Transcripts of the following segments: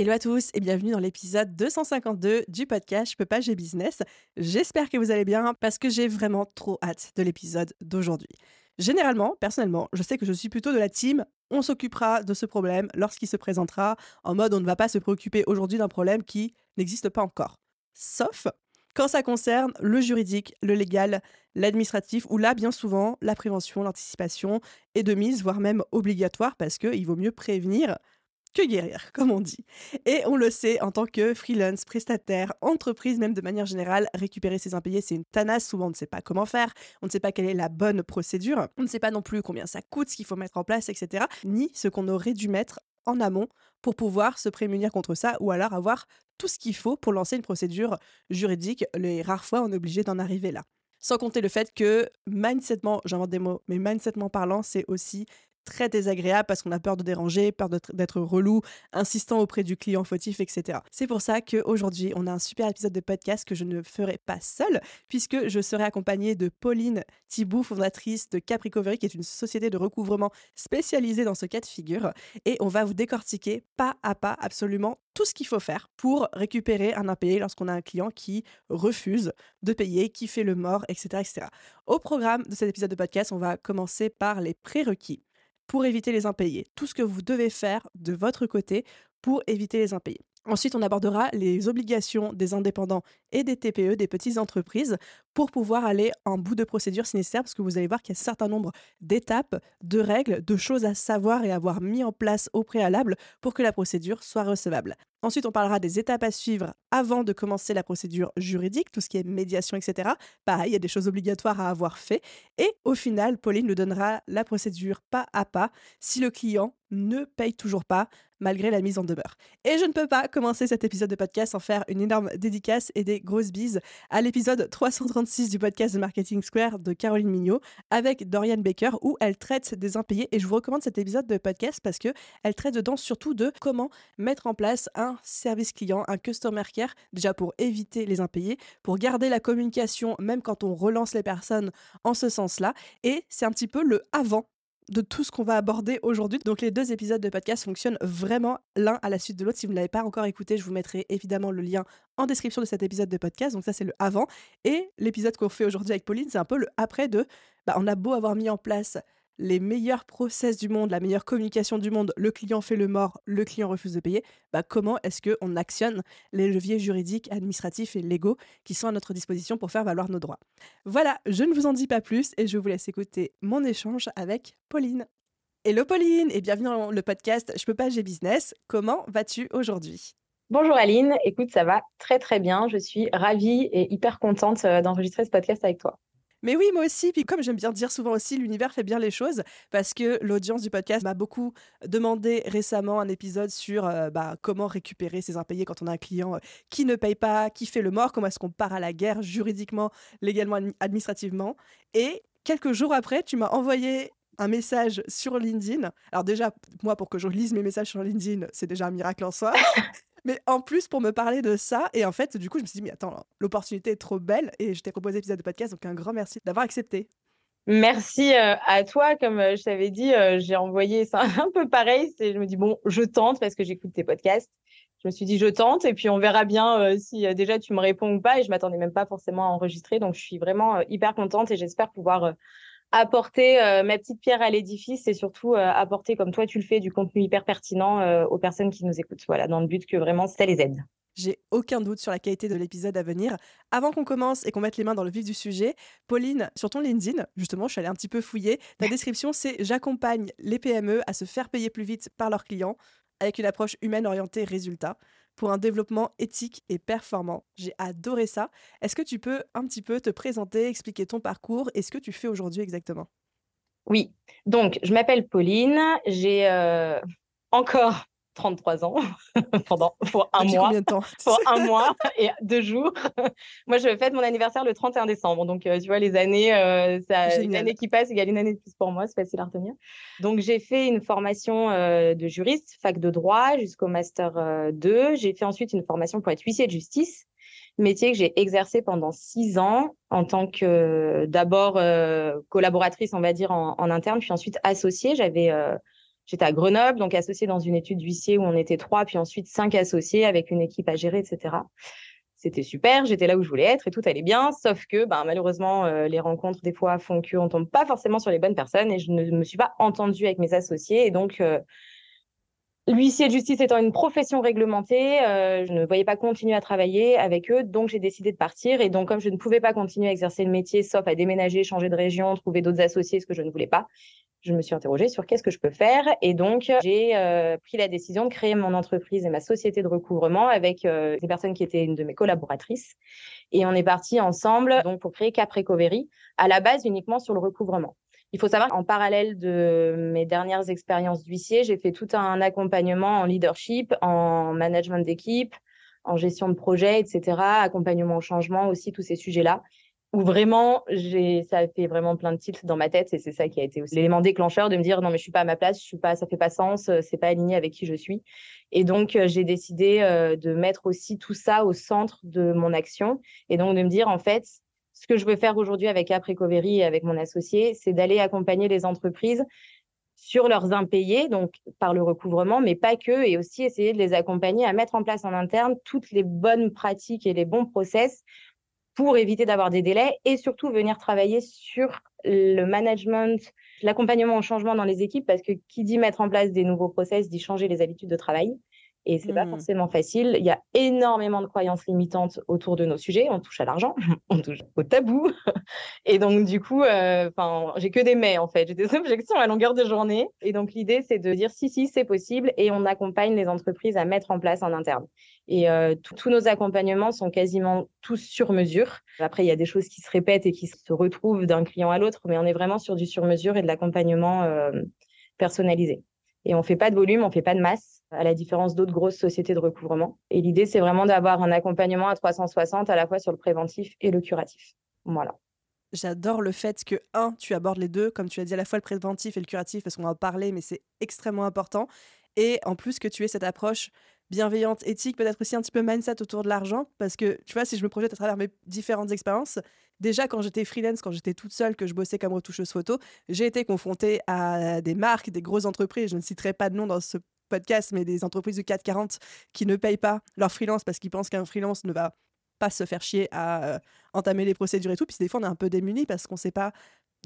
Hello à tous et bienvenue dans l'épisode 252 du podcast Je peux pas, j'ai business. J'espère que vous allez bien parce que j'ai vraiment trop hâte de l'épisode d'aujourd'hui. Généralement, personnellement, je sais que je suis plutôt de la team on s'occupera de ce problème lorsqu'il se présentera, en mode on ne va pas se préoccuper aujourd'hui d'un problème qui n'existe pas encore. Sauf quand ça concerne le juridique, le légal, l'administratif, où là, bien souvent, la prévention, l'anticipation est de mise, voire même obligatoire, parce qu'il vaut mieux prévenir que guérir, comme on dit. Et on le sait, en tant que freelance, prestataire, entreprise, même de manière générale, récupérer ses impayés, c'est une tanasse. Souvent, on ne sait pas comment faire, on ne sait pas quelle est la bonne procédure, on ne sait pas non plus combien ça coûte, ce qu'il faut mettre en place, etc. Ni ce qu'on aurait dû mettre en amont pour pouvoir se prémunir contre ça ou alors avoir tout ce qu'il faut pour lancer une procédure juridique. Les rares fois, on est obligé d'en arriver là. Sans compter le fait que mindsetement, j'invente des mots, mais mindsetement parlant, c'est aussi très désagréable parce qu'on a peur de déranger, peur d'être relou, insistant auprès du client fautif, etc. C'est pour ça qu'aujourd'hui, on a un super épisode de podcast que je ne ferai pas seule, puisque je serai accompagnée de Pauline Thibou, fondatrice de Capricovery, qui est une société de recouvrement spécialisée dans ce cas de figure. Et on va vous décortiquer pas à pas absolument tout ce qu'il faut faire pour récupérer un impayé lorsqu'on a un client qui refuse de payer, qui fait le mort, etc., etc. Au programme de cet épisode de podcast, on va commencer par les prérequis pour éviter les impayés. Tout ce que vous devez faire de votre côté pour éviter les impayés. Ensuite, on abordera les obligations des indépendants et des TPE, des petites entreprises, pour pouvoir aller en bout de procédure si nécessaire, parce que vous allez voir qu'il y a un certain nombre d'étapes, de règles, de choses à savoir et avoir mis en place au préalable pour que la procédure soit recevable. Ensuite, on parlera des étapes à suivre avant de commencer la procédure juridique, tout ce qui est médiation, etc. Pareil, il y a des choses obligatoires à avoir fait. Et au final, Pauline nous donnera la procédure pas à pas si le client ne paye toujours pas malgré la mise en demeure. Et je ne peux pas commencer cet épisode de podcast sans faire une énorme dédicace et des grosses bises à l'épisode 336 du podcast de Marketing Square de Caroline Mignot avec Dorian Baker où elle traite des impayés. Et je vous recommande cet épisode de podcast parce que elle traite dedans surtout de comment mettre en place un service client, un customer care déjà pour éviter les impayés, pour garder la communication même quand on relance les personnes en ce sens-là. Et c'est un petit peu le avant de tout ce qu'on va aborder aujourd'hui. Donc les deux épisodes de podcast fonctionnent vraiment l'un à la suite de l'autre. Si vous ne l'avez pas encore écouté, je vous mettrai évidemment le lien en description de cet épisode de podcast. Donc ça c'est le avant. Et l'épisode qu'on fait aujourd'hui avec Pauline, c'est un peu le après de, bah, on a beau avoir mis en place les meilleurs process du monde, la meilleure communication du monde, le client fait le mort, le client refuse de payer, bah comment est-ce qu'on actionne les leviers juridiques, administratifs et légaux qui sont à notre disposition pour faire valoir nos droits? Voilà, je ne vous en dis pas plus et je vous laisse écouter mon échange avec Pauline. Hello Pauline et bienvenue dans le podcast Je peux pas, j'ai business. Comment vas-tu aujourd'hui? Bonjour Aline, écoute, ça va très très bien. Je suis ravie et hyper contente euh, d'enregistrer ce podcast avec toi. Mais oui, moi aussi. Puis comme j'aime bien dire souvent aussi, l'univers fait bien les choses parce que l'audience du podcast m'a beaucoup demandé récemment un épisode sur euh, bah, comment récupérer ses impayés quand on a un client euh, qui ne paye pas, qui fait le mort, comment est-ce qu'on part à la guerre juridiquement, légalement, administrativement. Et quelques jours après, tu m'as envoyé un message sur LinkedIn. Alors déjà, moi, pour que je lise mes messages sur LinkedIn, c'est déjà un miracle en soi. Mais en plus, pour me parler de ça, et en fait, du coup, je me suis dit, mais attends, l'opportunité est trop belle, et je t'ai proposé l'épisode de podcast, donc un grand merci d'avoir accepté. Merci euh, à toi. Comme euh, je t'avais dit, euh, j'ai envoyé ça un peu pareil. C'est, je me dis, bon, je tente parce que j'écoute tes podcasts. Je me suis dit, je tente, et puis on verra bien si déjà tu me réponds ou pas. Et je m'attendais même pas forcément à enregistrer. Donc, je suis vraiment hyper contente et j'espère pouvoir apporter euh, ma petite pierre à l'édifice et surtout euh, apporter, comme toi tu le fais, du contenu hyper pertinent euh, aux personnes qui nous écoutent. Voilà, dans le but que vraiment ça les aide. J'ai aucun doute sur la qualité de l'épisode à venir. Avant qu'on commence et qu'on mette les mains dans le vif du sujet, Pauline, sur ton LinkedIn, justement, je suis allée un petit peu fouiller. Ta description, c'est J'accompagne les PME à se faire payer plus vite par leurs clients avec une approche humaine orientée résultat pour un développement éthique et performant. J'ai adoré ça. Est-ce que tu peux un petit peu te présenter, expliquer ton parcours et ce que tu fais aujourd'hui exactement? Oui, donc je m'appelle Pauline, j'ai euh, encore 33 ans pendant pour un mois. pour un mois et deux jours. Moi, je fête mon anniversaire le 31 décembre. Donc, euh, tu vois, les années, euh, ça, une année qui passe égale une année de plus pour moi. C'est facile à retenir. Donc, j'ai fait une formation euh, de juriste, fac de droit jusqu'au master 2. J'ai fait ensuite une formation pour être huissier de justice métier que j'ai exercé pendant six ans en tant que d'abord collaboratrice, on va dire, en, en, interne, puis ensuite associée. J'avais J'étais à Grenoble, donc associée dans une étude d'huissier où on était trois, puis ensuite cinq associés avec une équipe à gérer, etc. C'était super, j'étais là où je voulais être et tout allait bien, sauf que ben, malheureusement, euh, les rencontres, des fois, font qu'on ne tombe pas forcément sur les bonnes personnes et je ne me suis pas entendue avec mes associés. Et donc, euh, l'huissier de justice étant une profession réglementée, euh, je ne voyais pas continuer à travailler avec eux, donc j'ai décidé de partir. Et donc, comme je ne pouvais pas continuer à exercer le métier, sauf à déménager, changer de région, trouver d'autres associés, ce que je ne voulais pas, je me suis interrogée sur qu'est-ce que je peux faire. Et donc, j'ai euh, pris la décision de créer mon entreprise et ma société de recouvrement avec euh, des personnes qui étaient une de mes collaboratrices. Et on est parti ensemble donc pour créer Cap Recovery, à la base uniquement sur le recouvrement. Il faut savoir, en parallèle de mes dernières expériences d'huissier, j'ai fait tout un accompagnement en leadership, en management d'équipe, en gestion de projet, etc., accompagnement au changement aussi, tous ces sujets-là où vraiment j'ai ça a fait vraiment plein de titres dans ma tête et c'est ça qui a été aussi l'élément déclencheur de me dire non mais je suis pas à ma place je suis pas ça fait pas sens euh, c'est pas aligné avec qui je suis. Et donc euh, j'ai décidé euh, de mettre aussi tout ça au centre de mon action et donc de me dire en fait ce que je veux faire aujourd'hui avec Aprecovery et avec mon associé c'est d'aller accompagner les entreprises sur leurs impayés, donc par le recouvrement, mais pas que, et aussi essayer de les accompagner à mettre en place en interne toutes les bonnes pratiques et les bons process pour éviter d'avoir des délais et surtout venir travailler sur le management, l'accompagnement au changement dans les équipes parce que qui dit mettre en place des nouveaux process dit changer les habitudes de travail. Et c'est n'est pas mmh. forcément facile. Il y a énormément de croyances limitantes autour de nos sujets. On touche à l'argent, on touche au tabou. Et donc, du coup, euh, j'ai que des mais, en fait. J'ai des objections à longueur de journée. Et donc, l'idée, c'est de dire si, si, c'est possible. Et on accompagne les entreprises à mettre en place en interne. Et euh, tous nos accompagnements sont quasiment tous sur mesure. Après, il y a des choses qui se répètent et qui se retrouvent d'un client à l'autre, mais on est vraiment sur du sur mesure et de l'accompagnement euh, personnalisé. Et on fait pas de volume, on fait pas de masse, à la différence d'autres grosses sociétés de recouvrement. Et l'idée, c'est vraiment d'avoir un accompagnement à 360 à la fois sur le préventif et le curatif. Voilà. J'adore le fait que, un, tu abordes les deux, comme tu as dit, à la fois le préventif et le curatif, parce qu'on va en parler, mais c'est extrêmement important. Et en plus que tu aies cette approche bienveillante, éthique, peut-être aussi un petit peu mindset autour de l'argent, parce que tu vois, si je me projette à travers mes différentes expériences, déjà quand j'étais freelance, quand j'étais toute seule, que je bossais comme retoucheuse photo, j'ai été confrontée à des marques, des grosses entreprises, je ne citerai pas de nom dans ce podcast, mais des entreprises du 440 qui ne payent pas leur freelance parce qu'ils pensent qu'un freelance ne va pas se faire chier à euh, entamer les procédures et tout. Puis des fois, on est un peu démunis parce qu'on ne sait pas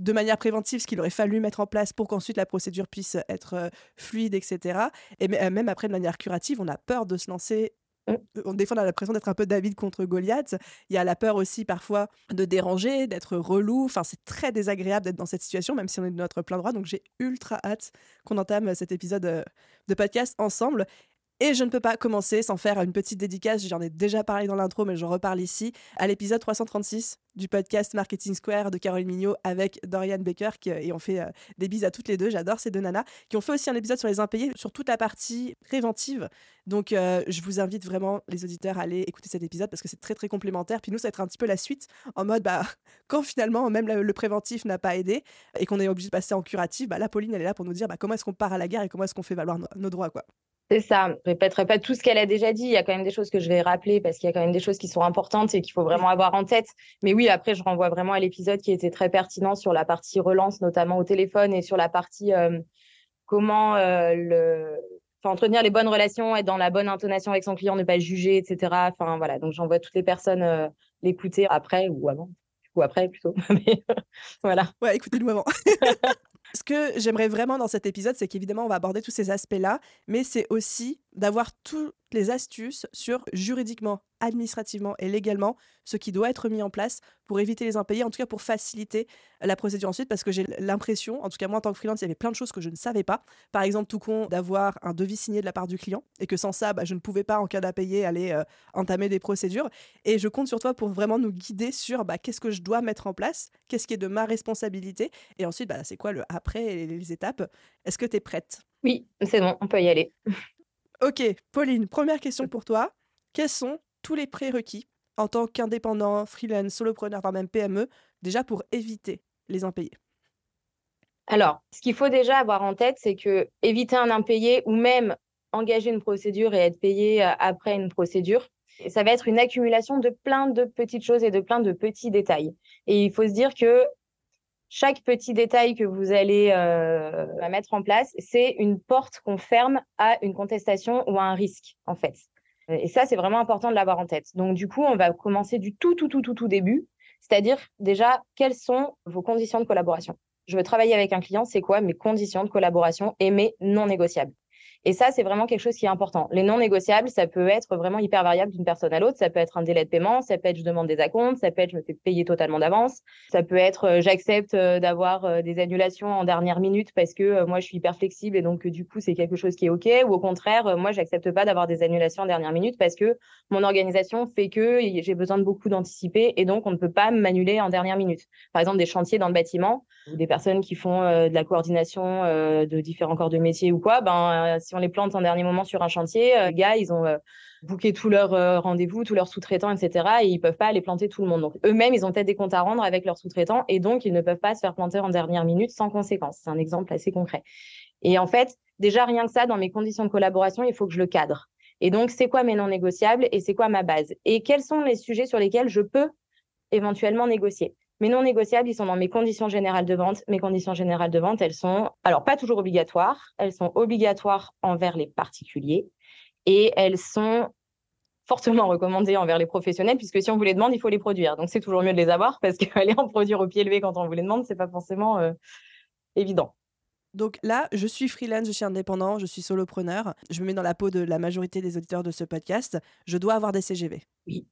de manière préventive ce qu'il aurait fallu mettre en place pour qu'ensuite la procédure puisse être euh, fluide, etc. Et euh, même après, de manière curative, on a peur de se lancer. Mmh. On, fois, on a l'impression d'être un peu David contre Goliath. Il y a la peur aussi parfois de déranger, d'être relou. Enfin, c'est très désagréable d'être dans cette situation, même si on est de notre plein droit. Donc, j'ai ultra hâte qu'on entame cet épisode euh, de podcast ensemble. Et je ne peux pas commencer sans faire une petite dédicace, j'en ai déjà parlé dans l'intro, mais j'en reparle ici, à l'épisode 336 du podcast Marketing Square de Caroline Mignot avec Dorian Baker, qui, euh, et on fait euh, des bises à toutes les deux, j'adore ces deux nanas, qui ont fait aussi un épisode sur les impayés, sur toute la partie préventive. Donc euh, je vous invite vraiment, les auditeurs, à aller écouter cet épisode parce que c'est très très complémentaire. Puis nous, ça va être un petit peu la suite, en mode, bah, quand finalement, même le, préventif n'a pas aidé et qu'on est obligé de passer en curatif, bah, là, Pauline, elle est là pour nous dire bah, comment est-ce qu'on part à la guerre et comment est-ce qu'on fait valoir nos droits. quoi. C'est ça. Je répéterai pas tout ce qu'elle a déjà dit. Il y a quand même des choses que je vais rappeler parce qu'il y a quand même des choses qui sont importantes et qu'il faut vraiment avoir en tête. Mais oui, après, je renvoie vraiment à l'épisode qui était très pertinent sur la partie relance, notamment au téléphone et sur la partie euh, comment euh, le... entretenir les bonnes relations, être dans la bonne intonation avec son client, ne pas juger, etc. Enfin, voilà. Donc, j'envoie toutes les personnes euh, l'écouter après ou avant ou après plutôt. voilà. Ouais, écoutez-nous avant. Ce que j'aimerais vraiment dans cet épisode, c'est qu'évidemment, on va aborder tous ces aspects-là, mais c'est aussi d'avoir les astuces sur juridiquement, administrativement et légalement ce qui doit être mis en place pour éviter les impayés, en tout cas pour faciliter la procédure ensuite, parce que j'ai l'impression, en tout cas moi en tant que freelance, il y avait plein de choses que je ne savais pas. Par exemple, tout con d'avoir un devis signé de la part du client et que sans ça, bah, je ne pouvais pas en cas d'impayé aller euh, entamer des procédures. Et je compte sur toi pour vraiment nous guider sur bah, qu'est-ce que je dois mettre en place, qu'est-ce qui est de ma responsabilité, et ensuite, bah, c'est quoi le après et les étapes. Est-ce que tu es prête? Oui, c'est bon, on peut y aller. Ok, Pauline, première question pour toi. Quels sont tous les prérequis en tant qu'indépendant, freelance, solopreneur, voire même PME, déjà pour éviter les impayés? Alors, ce qu'il faut déjà avoir en tête, c'est que éviter un impayé ou même engager une procédure et être payé euh, après une procédure, ça va être une accumulation de plein de petites choses et de plein de petits détails. Et il faut se dire que chaque petit détail que vous allez euh, mettre en place, c'est une porte qu'on ferme à une contestation ou à un risque, en fait. Et ça, c'est vraiment important de l'avoir en tête. Donc, du coup, on va commencer du tout, tout, tout, tout, tout début. C'est-à-dire, déjà, quelles sont vos conditions de collaboration? Je veux travailler avec un client, c'est quoi mes conditions de collaboration et mes non négociables? Et ça, c'est vraiment quelque chose qui est important. Les non négociables, ça peut être vraiment hyper variable d'une personne à l'autre. Ça peut être un délai de paiement, ça peut être je demande des acomptes, ça peut être je me fais payer totalement d'avance, ça peut être euh, j'accepte euh, d'avoir euh, des annulations en dernière minute parce que moi je suis hyper flexible et donc du coup c'est quelque chose qui est ok. Ou au contraire, moi j'accepte pas d'avoir des annulations en dernière minute parce que mon organisation fait que j'ai besoin de beaucoup d'anticiper et donc on ne peut pas m'annuler en dernière minute. Par exemple des chantiers dans le bâtiment ou des personnes qui font de la coordination de différents corps de métier ou quoi, ben si on les plante en dernier moment sur un chantier, euh, gars, ils ont euh, booké tous leurs euh, rendez-vous, tous leurs sous-traitants, etc. Et ils peuvent pas aller planter tout le monde. Donc eux-mêmes, ils ont peut-être des comptes à rendre avec leurs sous-traitants et donc ils ne peuvent pas se faire planter en dernière minute sans conséquence. C'est un exemple assez concret. Et en fait, déjà rien que ça, dans mes conditions de collaboration, il faut que je le cadre. Et donc, c'est quoi mes non négociables et c'est quoi ma base? Et quels sont les sujets sur lesquels je peux éventuellement négocier? Mes non négociables, ils sont dans mes conditions générales de vente. Mes conditions générales de vente, elles sont, alors pas toujours obligatoires, elles sont obligatoires envers les particuliers et elles sont fortement recommandées envers les professionnels, puisque si on vous les demande, il faut les produire. Donc c'est toujours mieux de les avoir parce qu'aller en produire au pied levé quand on vous les demande, c'est pas forcément euh, évident. Donc là, je suis freelance, je suis indépendant, je suis solopreneur. Je me mets dans la peau de la majorité des auditeurs de ce podcast. Je dois avoir des CGV. Oui.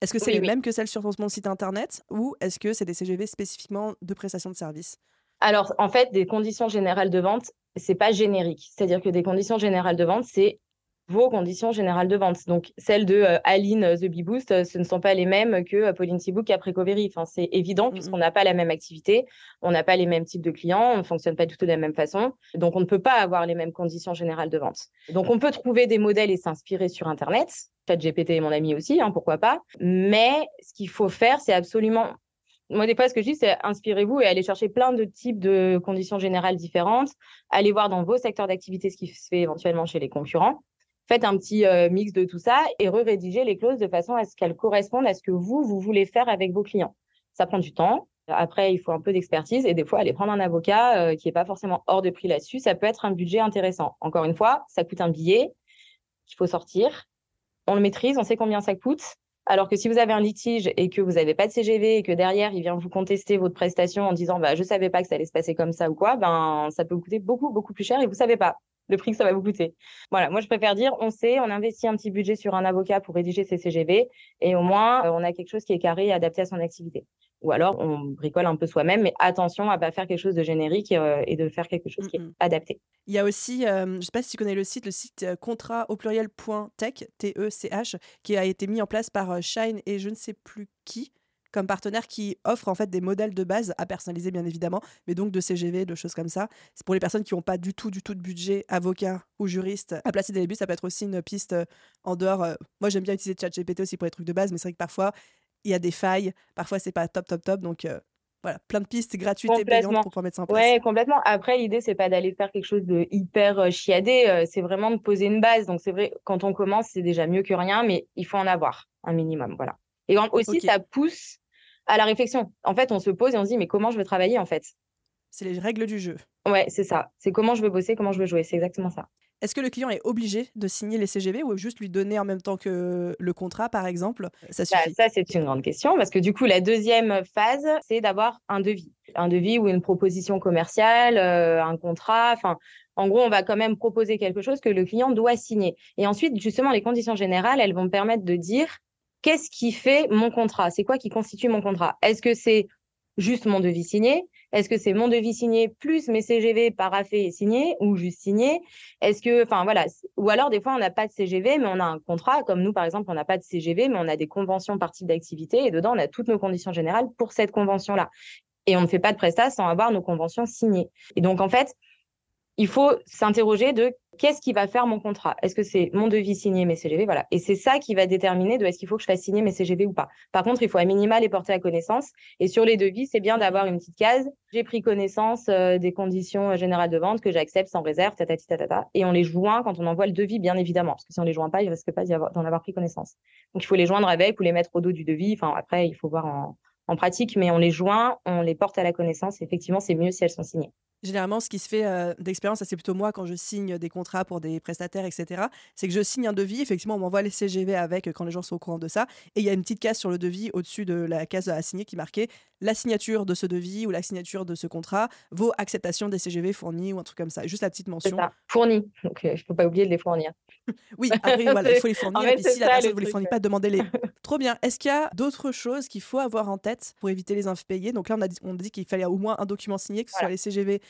Est-ce que c'est les mêmes que celles sur ton site internet ou est-ce que c'est des CGV spécifiquement de prestation de service Alors, en fait, des conditions générales de vente, c'est pas générique. C'est-à-dire que des conditions générales de vente, c'est vos conditions générales de vente. Donc, celles de euh, Aline euh, The Bee Boost, euh, ce ne sont pas les mêmes que Pauline Thibault qui a Précovery. Enfin, c'est évident puisqu'on n'a pas la même activité, on n'a pas les mêmes types de clients, on ne fonctionne pas du tout de la même façon. Donc, on ne peut pas avoir les mêmes conditions générales de vente. Donc, on peut trouver des modèles et s'inspirer sur Internet. GPT est mon ami aussi, hein, pourquoi pas. Mais ce qu'il faut faire, c'est absolument moi, des fois, ce que je dis, c'est inspirez-vous et allez chercher plein de types de conditions générales différentes. Allez voir dans vos secteurs d'activité ce qui se fait éventuellement chez les concurrents faites un petit euh, mix de tout ça et re-rédigez les clauses de façon à ce qu'elles correspondent à ce que vous, vous voulez faire avec vos clients. Ça prend du temps. Après, il faut un peu d'expertise et des fois, aller prendre un avocat euh, qui n'est pas forcément hors de prix là-dessus, ça peut être un budget intéressant. Encore une fois, ça coûte un billet qu'il faut sortir. On le maîtrise, on sait combien ça coûte. Alors que si vous avez un litige et que vous n'avez pas de CGV et que derrière, il vient vous contester votre prestation en disant bah, je savais pas que ça allait se passer comme ça ou quoi, ben, ça peut coûter beaucoup, beaucoup plus cher et vous savez pas le prix que ça va vous coûter. Voilà, moi je préfère dire, on sait, on investit un petit budget sur un avocat pour rédiger ses CGV et au moins euh, on a quelque chose qui est carré et adapté à son activité. Ou alors on bricole un peu soi-même, mais attention à pas faire quelque chose de générique euh, et de faire quelque chose qui est adapté. Il y a aussi, euh, je ne sais pas si tu connais le site, le site contrat au pluriel.tech, T-E-C-H, qui a été mis en place par Shine et je ne sais plus qui comme partenaire qui offre en fait des modèles de base à personnaliser bien évidemment, mais donc de CGV, de choses comme ça. C'est pour les personnes qui n'ont pas du tout du tout de budget, avocat ou juriste à placer des débuts, ça peut être aussi une piste euh, en dehors. Euh, moi j'aime bien utiliser ChatGPT aussi pour les trucs de base, mais c'est vrai que parfois il y a des failles, parfois c'est pas top top top, donc euh, voilà, plein de pistes gratuites et payantes pour pouvoir mettre ça en place. Ouais, complètement. Après, l'idée, c'est pas d'aller faire quelque chose de hyper chiadé, c'est vraiment de poser une base. Donc, c'est vrai, quand on commence, c'est déjà mieux que rien, mais il faut en avoir un minimum. Voilà. Et aussi, ça pousse à la réflexion. En fait, on se pose et on se dit, mais comment je veux travailler en fait? C'est les règles du jeu. Ouais, c'est ça. C'est comment je veux bosser, comment je veux jouer. C'est exactement ça. Est-ce que le client est obligé de signer les CGV ou juste lui donner en même temps que le contrat, par exemple? Ça bah, Ça, c'est une grande question parce que du coup, la deuxième phase, c'est d'avoir un devis. Un devis ou une proposition commerciale, euh, un contrat. Enfin, en gros, on va quand même proposer quelque chose que le client doit signer. Et ensuite, justement, les conditions générales, elles vont permettre de dire qu'est-ce qui fait mon contrat? C'est quoi qui constitue mon contrat? Est-ce que c'est juste mon devis signé? Est-ce que c'est mon devis signé plus mes CGV paraffés et signés ou juste signés Est-ce que, enfin voilà, ou alors des fois on n'a pas de CGV mais on a un contrat, comme nous par exemple on n'a pas de CGV mais on a des conventions par type d'activité et dedans on a toutes nos conditions générales pour cette convention-là. Et on ne fait pas de prestat sans avoir nos conventions signées. Et donc en fait, il faut s'interroger de qu'est-ce qui va faire mon contrat? Est-ce que c'est mon devis signé mes CGV Voilà. Et c'est ça qui va déterminer de est-ce qu'il faut que je fasse signer mes CGV ou pas. Par contre, il faut à minima les porter à connaissance. Et sur les devis, c'est bien d'avoir une petite case. J'ai pris connaissance euh, des conditions euh, générales de vente que j'accepte sans réserve, tatati, tatata. Et on les joint quand on envoie le devis, bien évidemment. Parce que si on les joint pas, il risque pas d'en avoir, pris connaissance. Donc, il faut les joindre avec ou les mettre au dos du devis. Enfin, après, il faut voir en pratique, mais on les joint, on les porte à la connaissance. Effectivement, c'est mieux si elles sont signées. Généralement, ce qui se fait euh, d'expérience, c'est plutôt moi quand je signe des contrats pour des prestataires, etc. C'est que je signe un devis. Effectivement, on m'envoie les CGV avec quand les gens sont au courant de ça. Et il y a une petite case sur le devis au-dessus de la case à signer qui marquait la signature de ce devis ou la signature de ce contrat vaut acceptation des CGV fournis ou un truc comme ça. Juste la petite mention. Ça. Fournis. Donc, euh, je ne peux pas oublier de les fournir. oui, après, voilà, il faut les fournir. et si la personne ne vous les fournit pas, demandez-les. Trop bien. Est-ce qu'il y a d'autres choses qu'il faut avoir en tête pour éviter les impayés? Donc là, on a dit, on dit qu'il fallait au moins un document signé, que ce soit les CGV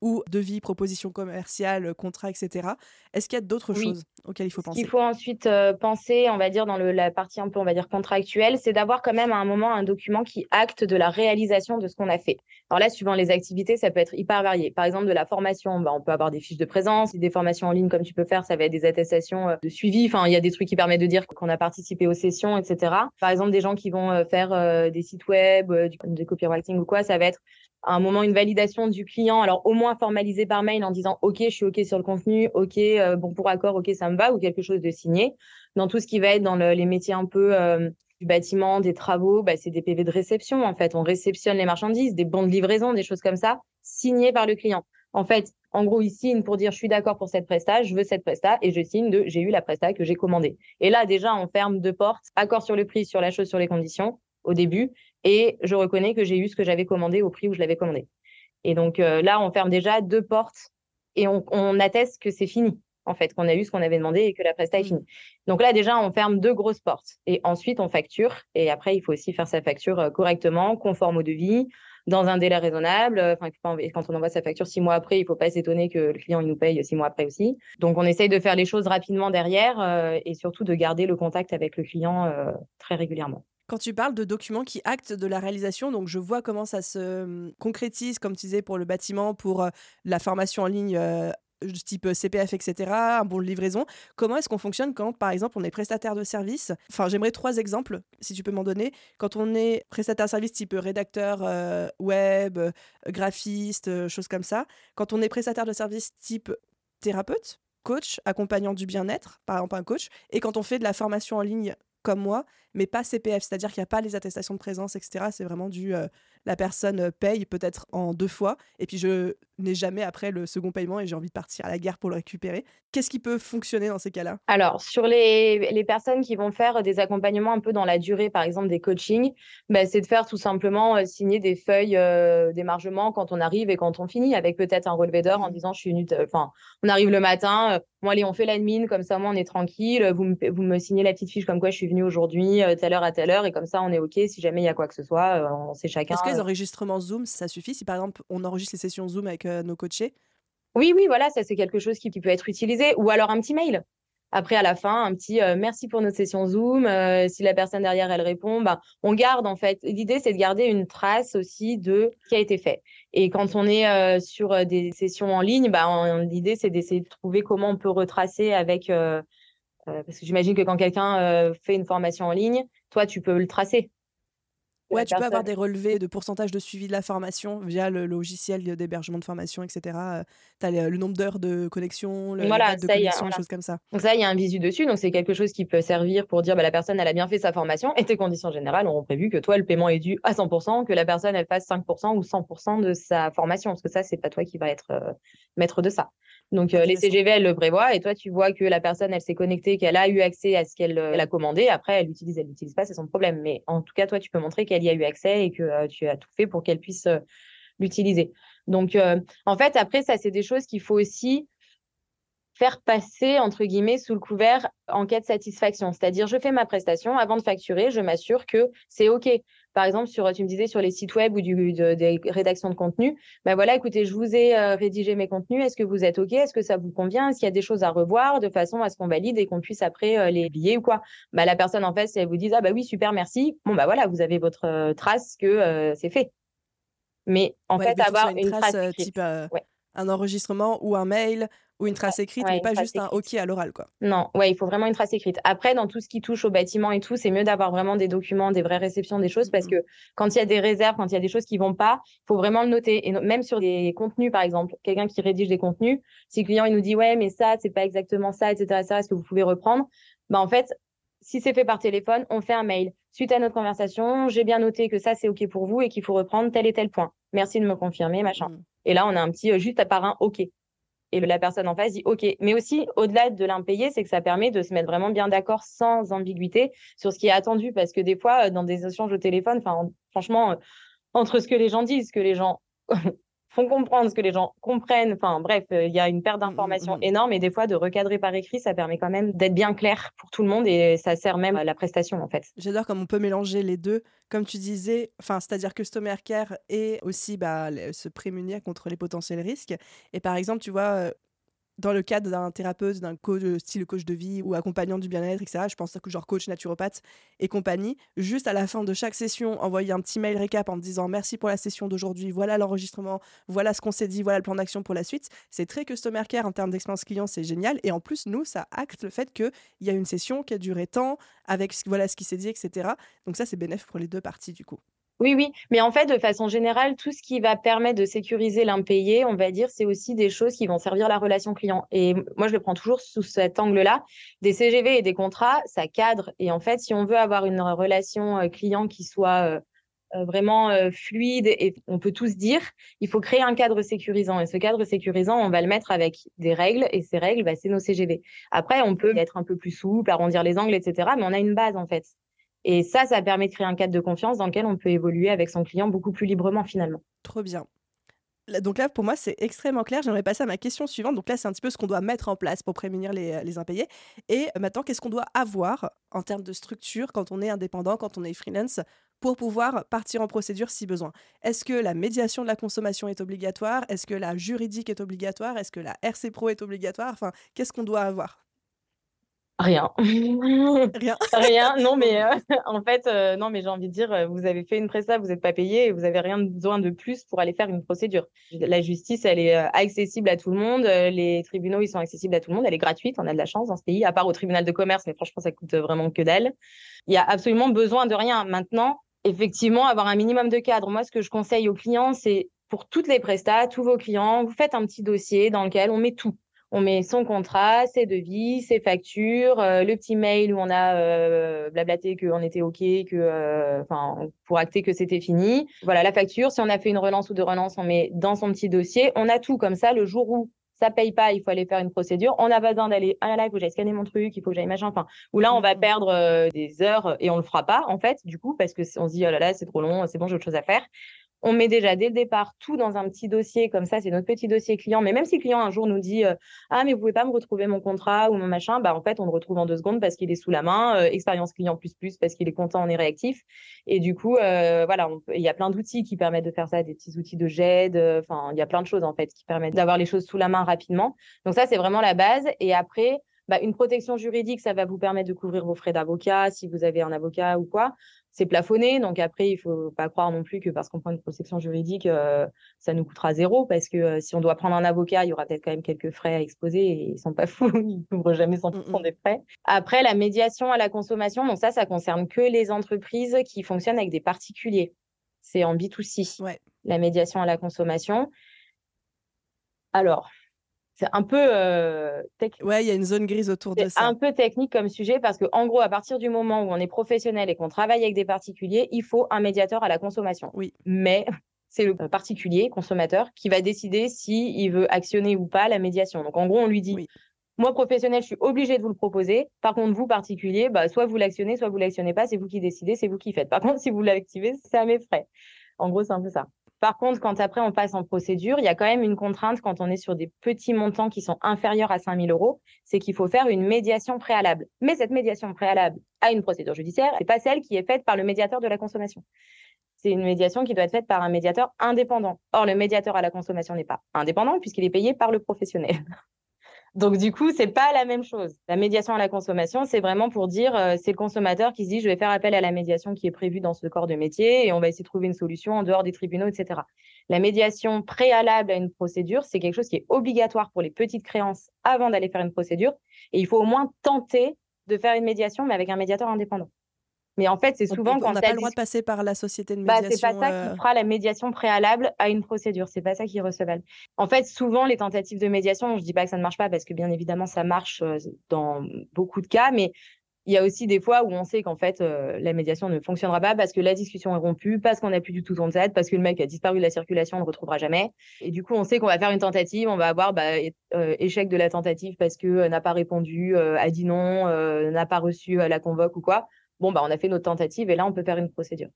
ou devis, proposition commerciale, contrat, etc. Est-ce qu'il y a d'autres choses auxquelles il faut penser? Il faut ensuite euh, penser, on va dire, dans le, la partie un peu, on va dire, contractuelle, c'est d'avoir quand même à un moment un document qui acte de la réalisation de ce qu'on a fait. Alors là, suivant les activités, ça peut être hyper varié. Par exemple, de la formation, bah, on peut avoir des fiches de présence, des formations en ligne comme tu peux faire, ça va être des attestations euh, de suivi. Enfin, il y a des trucs qui permettent de dire qu'on a participé aux sessions, etc. Par exemple, des gens qui vont euh, faire des sites web, du, copywriting ou quoi, ça va être à un moment une validation du client, alors au moins formalisé par mail en disant OK, je suis OK sur le contenu, OK, euh, bon pour accord, OK, ça me va, ou quelque chose de signé. Dans tout ce qui va être dans les métiers un peu euh, du bâtiment, des travaux, bah, c'est des PV de réception en fait. On réceptionne les marchandises, des bons de livraison, des choses comme ça, signés par le client. En fait, en gros, il signe pour dire je suis d'accord pour cette presta, je veux cette presta et je signe de j'ai eu la presta que j'ai commandée. Et là, déjà, on ferme deux portes, accord sur le prix, sur la chose, sur les conditions au début et je reconnais que j'ai eu ce que j'avais commandé au prix où je l'avais commandé. Et donc euh, là, on ferme déjà deux portes et on, atteste que c'est fini, en fait, qu'on a eu ce qu'on avait demandé et que la presta est mmh. finie. Donc là, déjà, on ferme deux grosses portes et ensuite on facture. Et après, il faut aussi faire sa facture euh, correctement, conforme au devis, dans un délai raisonnable. Enfin, quand on envoie sa facture six mois après, il ne faut pas s'étonner que le client il nous paye six mois après aussi. Donc, on essaye de faire les choses rapidement derrière euh, et surtout de garder le contact avec le client très régulièrement. Quand tu parles de documents qui actent de la réalisation, donc je vois comment ça se hum, concrétise, comme tu disais, pour le bâtiment, pour euh, la formation en ligne euh, type euh, CPF, etc., un bon livraison. Comment est-ce qu'on fonctionne quand, par exemple, on est prestataire de service? Enfin, j'aimerais trois exemples, si tu peux m'en donner. Quand on est prestataire de service type rédacteur web, graphiste, choses comme ça. Quand on est prestataire de service type thérapeute, coach, accompagnant du bien-être, par exemple un coach. Et quand on fait de la formation en ligne comme moi, mais pas CPF, c'est-à-dire qu'il n'y a pas les attestations de présence, etc. C'est vraiment du euh, la personne paye peut-être en deux fois, et puis je n'ai jamais après le second paiement et j'ai envie de partir à la gare pour le récupérer. Qu'est-ce qui peut fonctionner dans ces cas-là? Alors, sur les, les, personnes qui vont faire des accompagnements un peu dans la durée, par exemple des coachings, bah, c'est de faire tout simplement euh, signer des feuilles euh, d'émargement quand on arrive et quand on finit, avec peut-être un relevé d'heure en mmh. disant je suis enfin, on arrive le matin, bon allez, on fait l'admin, comme ça, moi on est tranquille, vous me, vous me signez la petite fiche comme quoi je suis venue aujourd'hui, telle heure à telle heure, et comme ça on est OK, si jamais il y a quoi que ce soit, on sait chacun les enregistrements Zoom, ça suffit Si par exemple, on enregistre les sessions Zoom avec euh, nos coachés? Oui, oui, voilà, ça c'est quelque chose qui, peut être utilisé. Ou alors un petit mail. Après, à la fin, un petit euh, merci pour notre session Zoom. Euh, si la personne derrière, elle répond, bah, on garde en fait. L'idée, c'est de garder une trace aussi de ce qui a été fait. Et quand on est sur des sessions en ligne, bah, l'idée, c'est d'essayer de trouver comment on peut retracer avec. Parce que j'imagine que quand quelqu'un fait une formation en ligne, toi, tu peux le tracer. Ouais, tu peux avoir des relevés de pourcentage de suivi de la formation via le logiciel d'hébergement de formation, etc. Tu as le, nombre d'heures de connexion, le, voilà, de connexion, des choses comme ça. Donc ça, il y a un visu dessus. Donc c'est quelque chose qui peut servir pour dire bah, la personne, elle a bien fait sa formation et tes conditions générales ont prévu que toi, le paiement est dû à 100%, que la personne, elle fasse 5% ou 100% de sa formation. Parce que ça, c'est pas toi qui va être euh, maître de ça. Donc, euh, les CGV, elles le prévoient. Et toi, tu vois que la personne, elle s'est connectée, qu'elle a eu accès à ce qu'elle euh, a commandé. Après, elle l'utilise, elle l'utilise pas, c'est son problème. Mais en tout cas, toi, tu peux montrer qu'elle y a eu accès et que euh, tu as tout fait pour qu'elle puisse l'utiliser. Donc, en fait, après, ça, c'est des choses qu'il faut aussi faire passer, entre guillemets, sous le couvert en cas de satisfaction. C'est-à-dire, je fais ma prestation, avant de facturer, je m'assure que c'est OK. Par exemple, sur, tu me disais sur les sites web ou du, des rédactions de contenu, ben voilà, écoutez, je vous ai euh, rédigé mes contenus, est-ce que vous êtes OK? Est-ce que ça vous convient? Est-ce qu'il y a des choses à revoir de façon à ce qu'on valide et qu'on puisse après euh, les billets ou quoi? Bah, La personne en fait, si elle vous dit, ah bah oui, super, merci, bon, bah voilà, vous avez votre euh, trace que c'est fait. Mais en fait, avoir une trace, type un enregistrement ou un mail Ou une trace écrite, mais pas juste un OK à l'oral, quoi. Non, ouais, il faut vraiment une trace écrite. Après, dans tout ce qui touche au bâtiment et tout, c'est mieux d'avoir vraiment des documents, des vraies réceptions, des choses, parce mmh. que quand il y a des réserves, quand il y a des choses qui vont pas, il faut vraiment le noter. Et même sur des contenus, par exemple, quelqu'un qui rédige des contenus, si le client il nous dit ouais, mais ça, c'est pas exactement ça, etc., etc., est-ce que vous pouvez reprendre? Bah en fait, si c'est fait par téléphone, on fait un mail. Suite à notre conversation, j'ai bien noté que ça c'est ok pour vous et qu'il faut reprendre tel et tel point. Merci de me confirmer, machin. Mmh. Et là, on a un petit euh, juste à part un ok et la personne en face dit OK. Mais aussi, au-delà de l'impayé, c'est que ça permet de se mettre vraiment bien d'accord sans ambiguïté sur ce qui est attendu. Parce que des fois, euh, dans des échanges au téléphone, franchement, euh, entre ce que les gens disent, ce que les gens font comprendre, ce que les gens comprennent. Enfin, bref, euh, il y a une perte mmh, mmh, d'informations mmh. énorme et des fois, de recadrer par écrit, ça permet quand même d'être bien clair pour tout le monde et ça sert même à la prestation, en fait. J'adore comme on peut mélanger les deux. Comme tu disais, enfin, c'est-à-dire customer care et aussi bah, se prémunir contre les potentiels risques. Et par exemple, tu vois, dans le cadre d'un thérapeute, d'un coach, euh, style coach de vie ou accompagnant du bien-être, etc., je pense que genre coach naturopathe et compagnie, juste à la fin de chaque session, envoyer un petit mail récap en disant merci pour la session d'aujourd'hui, voilà l'enregistrement, voilà ce qu'on s'est dit, voilà le plan d'action pour la suite. C'est très customer care en termes d'expérience client, c'est génial. Et en plus, nous, ça acte le fait qu'il y a une session qui a duré tant, avec voilà ce qui s'est dit, etc. Donc ça, c'est bénéfique pour les deux parties du coup. Oui, oui, mais en fait, de façon générale, tout ce qui va permettre de sécuriser l'impayé, on va dire, c'est aussi des choses qui vont servir la relation client. Et moi, je le prends toujours sous cet angle-là. Des CGV et des contrats, ça cadre. Et en fait, si on veut avoir une relation client qui soit vraiment fluide et on peut tous dire, il faut créer un cadre sécurisant. Et ce cadre sécurisant, on va le mettre avec des règles. Et ces règles, bah, c'est nos CGV. Après, on peut être un peu plus souple, arrondir les angles, etc. Mais on a une base, en fait. Et ça, ça permet de créer un cadre de confiance dans lequel on peut évoluer avec son client beaucoup plus librement finalement. Trop bien. Donc là, pour moi, c'est extrêmement clair. J'aimerais passer à ma question suivante. Donc là, c'est un petit peu ce qu'on doit mettre en place pour prémunir les, les impayés. Et maintenant, qu'est-ce qu'on doit avoir en termes de structure quand on est indépendant, quand on est freelance, pour pouvoir partir en procédure si besoin? Est-ce que la médiation de la consommation est obligatoire? Est-ce que la juridique est obligatoire? Est-ce que la RC Pro est obligatoire? Enfin, qu'est-ce qu'on doit avoir? Rien. Rien. rien. Non, mais euh, en fait, euh, non, mais j'ai envie de dire, euh, vous avez fait une presta, vous n'êtes pas payé et vous avez rien besoin de plus pour aller faire une procédure. La justice, elle est accessible à tout le monde. Les tribunaux, ils sont accessibles à tout le monde. Elle est gratuite. On a de la chance dans ce pays, à part au tribunal de commerce, mais franchement, ça coûte vraiment que dalle. Il y a absolument besoin de rien. Maintenant, effectivement, avoir un minimum de cadre. Moi, ce que je conseille aux clients, c'est pour toutes les prestats, tous vos clients, vous faites un petit dossier dans lequel on met tout on met son contrat, ses devis, ses factures, euh, le petit mail où on a euh, blablaté qu'on était OK, que, euh, pour acter que c'était fini. Voilà, la facture. Si on a fait une relance ou deux relances, on met dans son petit dossier. On a tout comme ça. Le jour où ça paye pas, il faut aller faire une procédure. On n'a pas besoin d'aller, ah là là, il faut que j'aille scanner mon truc, il faut que j'aille machin. Enfin, où là, on va perdre euh, des heures et on le fera pas, en fait, du coup, parce que on se dit, oh là là, c'est trop long, c'est bon, j'ai autre chose à faire on met déjà dès le départ tout dans un petit dossier, comme ça, c'est notre petit dossier client. Mais même si le client un jour nous dit euh, Ah, mais vous pouvez pas me retrouver mon contrat ou mon machin, bah en fait, on le retrouve en deux secondes parce qu'il est sous la main, euh, expérience client plus plus parce qu'il est content, on est réactif. Et du coup, euh, voilà, il y a plein d'outils qui permettent de faire ça, des petits outils de GED, enfin, il y a plein de choses en fait qui permettent d'avoir les choses sous la main rapidement. Donc ça, c'est vraiment la base. Et après, bah, une protection juridique, ça va vous permettre de couvrir vos frais d'avocat si vous avez un avocat ou quoi c'est plafonné. Donc après, il faut pas croire non plus que parce qu'on prend une protection juridique, euh, ça nous coûtera zéro. Parce que euh, si on doit prendre un avocat, il y aura peut-être quand même quelques frais à exposer et ils sont pas fous, ils couvrent jamais 100% mmh, mmh. des frais. Après, la médiation à la consommation, donc ça, ça concerne que les entreprises qui fonctionnent avec des particuliers. C'est en B2C, la médiation à la consommation. Alors, c'est un peu euh, technique. Ouais, il y a une zone grise autour de ça. Un peu technique comme sujet parce que en gros, à partir du moment où on est professionnel et qu'on travaille avec des particuliers, il faut un médiateur à la consommation. Oui. Mais c'est le particulier consommateur qui va décider s'il il veut actionner ou pas la médiation. Donc en gros, on lui dit Moi, professionnel, je suis obligé de vous le proposer. Par contre, vous, particulier, bah, soit vous l'actionnez, soit vous l'actionnez pas. C'est vous qui décidez, c'est vous qui faites. Par contre, si vous l'activez, c'est à mes frais. En gros, c'est un peu ça. Par contre, quand après on passe en procédure, il y a quand même une contrainte quand on est sur des petits montants qui sont inférieurs à 5 000 euros, c'est qu'il faut faire une médiation préalable. Mais cette médiation préalable à une procédure judiciaire, c'est pas celle qui est faite par le médiateur de la consommation. C'est une médiation qui doit être faite par un médiateur indépendant. Or, le médiateur à la consommation n'est pas indépendant puisqu'il est payé par le professionnel. Donc, du coup, c'est pas la même chose. La médiation à la consommation, c'est vraiment pour dire, euh, c'est le consommateur qui se dit, je vais faire appel à la médiation qui est prévue dans ce corps de métier et on va essayer de trouver une solution en dehors des tribunaux, etc. La médiation préalable à une procédure, c'est quelque chose qui est obligatoire pour les petites créances avant d'aller faire une procédure. Et il faut au moins tenter de faire une médiation, mais avec un médiateur indépendant. Mais en fait, c'est souvent quand on n'a pas le droit de passer par la société de médiation. Bah, c'est pas ça qui euh, fera la médiation préalable à une procédure. C'est pas ça qui est recevable. En fait, souvent les tentatives de médiation, je dis pas que ça ne marche pas parce que bien évidemment ça marche euh, dans beaucoup de cas, mais il y a aussi des fois où on sait qu'en fait euh, la médiation ne fonctionnera pas parce que la discussion est rompue, parce qu'on n'a plus du tout son tête, parce que le mec a disparu de la circulation, on ne le retrouvera jamais. Et du coup, on sait qu'on va faire une tentative, on va avoir bah, échec de la tentative parce que n'a pas répondu, a dit non, n'a pas reçu la convoque ou quoi bon, bah, on a fait notre tentative et là, on peut faire une procédure.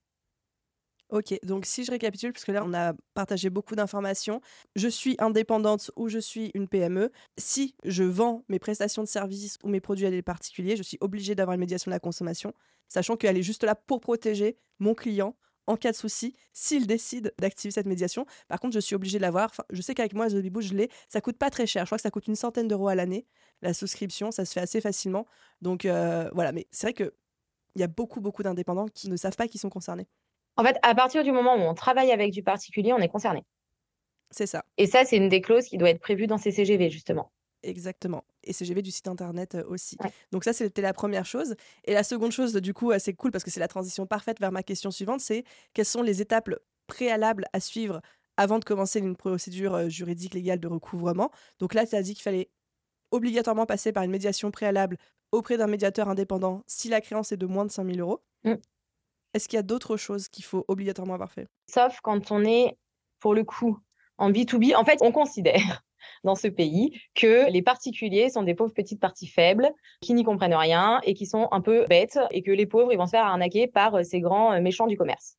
Ok, donc si je récapitule, parce que là on a partagé beaucoup d'informations, je suis indépendante ou je suis une PME. Si je vends mes prestations de services ou mes produits à des particuliers, je suis obligée d'avoir une médiation de la consommation, sachant qu'elle est juste là pour protéger mon client en cas de souci s'il décide d'activer cette médiation. Par contre, je suis obligée de l'avoir. je sais qu'avec moi, The je l'ai. Ça coûte pas très cher. Je crois que ça coûte une centaine d'euros à l'année. La souscription, ça se fait assez facilement. Donc euh, voilà, mais c'est vrai que il y a beaucoup, beaucoup d'indépendants qui ne savent pas qu'ils sont concernés. En fait, à partir du moment où on travaille avec du particulier, on est concerné. C'est ça. Et ça, c'est une des clauses qui doit être prévue dans ces CGV, justement. Exactement. Et CGV du site internet euh, aussi. Donc ça, c'était la première chose. Et la seconde chose, du coup, assez cool parce que c'est la transition parfaite vers ma question suivante, c'est quelles sont les étapes préalables à suivre avant de commencer une procédure euh, juridique légale de recouvrement? Donc là, tu as dit qu'il fallait obligatoirement passer par une médiation préalable auprès d'un médiateur indépendant si la créance est de moins de 5 000 euros. Mm. Est-ce qu'il y a d'autres choses qu'il faut obligatoirement avoir fait? Sauf quand on est, pour le coup, en B2B. En fait, on considère dans ce pays que les particuliers sont des pauvres petites parties faibles qui n'y comprennent rien et qui sont un peu bêtes et que les pauvres, ils vont se faire arnaquer par euh, ces grands euh, méchants du commerce.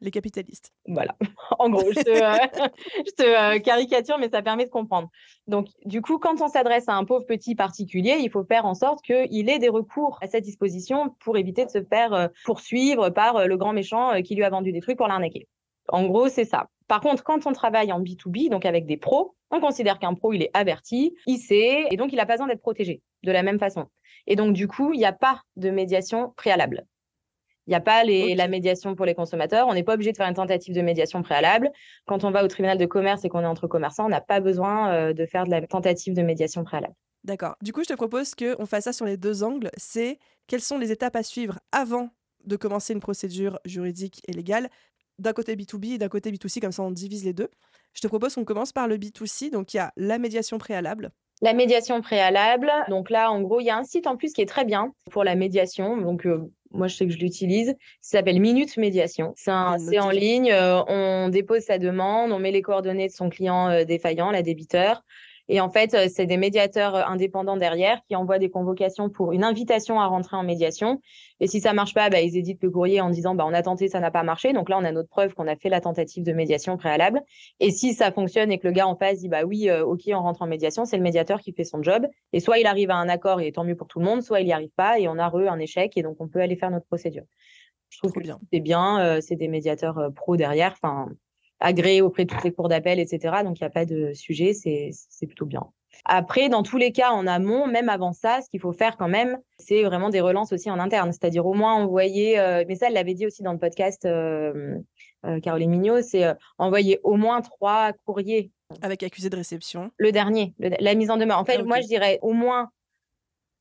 Les capitalistes. Voilà. en gros, je te, euh, euh, caricature, mais ça permet de comprendre. Donc, du coup, quand on s'adresse à un pauvre petit particulier, il faut faire en sorte qu'il ait des recours à cette disposition pour éviter de se faire euh, poursuivre par le grand méchant qui lui a vendu des trucs pour l'arnaquer. En gros, c'est ça. Par contre, quand on travaille en B2B, donc avec des pros, on considère qu'un pro, il est averti, il sait, et donc il n'a pas besoin d'être protégé de la même façon. Et donc, du coup, il n'y a pas de médiation préalable. Il n'y a pas la médiation pour les consommateurs. On n'est pas obligé de faire une tentative de médiation préalable. Quand on va au tribunal de commerce et qu'on est entre commerçants, on n'a pas besoin euh, de faire de la tentative de médiation préalable. D'accord. Du coup, je te propose qu'on fasse ça sur les deux angles. C'est quelles sont les étapes à suivre avant de commencer une procédure juridique et légale, d'un côté B2B et d'un côté B2C, comme ça on divise les deux. Je te propose qu'on commence par le B2C. Donc, il y a la médiation préalable. La médiation préalable, donc là, en gros, il y a un site en plus qui est très bien pour la médiation. Donc, euh, moi je sais que je l'utilise, ça s'appelle Minute Médiation. C'est en ligne, euh, on dépose sa demande, on met les coordonnées de son client euh, défaillant, la débiteur, et en fait, euh, c'est des médiateurs euh, indépendants derrière qui envoient des convocations pour une invitation à rentrer en médiation. Et si ça marche pas, bah, ils éditent le courrier en disant bah, on a tenté, ça n'a pas marché. Donc là, on a notre preuve qu'on a fait la tentative de médiation préalable. Et si ça fonctionne et que le gars en face dit bah oui, euh, ok, on rentre en médiation, c'est le médiateur qui fait son job. Et soit il arrive à un accord et tant mieux pour tout le monde, soit il n'y arrive pas et on a re un échec et donc on peut aller faire notre procédure. Je trouve que c'est bien, c'est des médiateurs pro derrière. Enfin, agréé auprès de toutes les cours d'appel, etc. Donc, il n'y a pas de sujet, c'est plutôt bien. Après, dans tous les cas, en amont, même avant ça, ce qu'il faut faire quand même, c'est vraiment des relances aussi en interne. C'est-à-dire au moins envoyer, euh, mais ça, elle l'avait dit aussi dans le podcast euh, euh, Caroline Mignot, c'est envoyer au moins trois courriers. Avec accusé de réception. Le dernier, la mise en demeure. En fait, ah, moi, je dirais au moins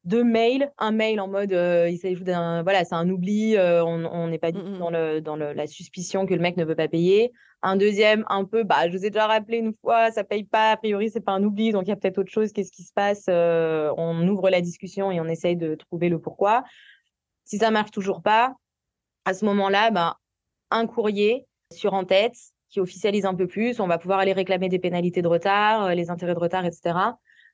deux mails, un mail en mode il s'agit d'un voilà, c'est un oubli, on n'est pas du mmh, tout mmh. dans le dans le, la suspicion que le mec ne veut pas payer. Un deuxième un peu bah je vous ai déjà rappelé une fois, ça paye pas, a priori c'est pas un oubli donc il y a peut-être autre chose, qu'est-ce qui se passe On ouvre la discussion et on essaye de trouver le pourquoi. Si ça marche toujours pas, à ce moment-là, bah, un courrier sur en tête qui officialise un peu plus, on va pouvoir aller réclamer des pénalités de retard, les intérêts de retard, etc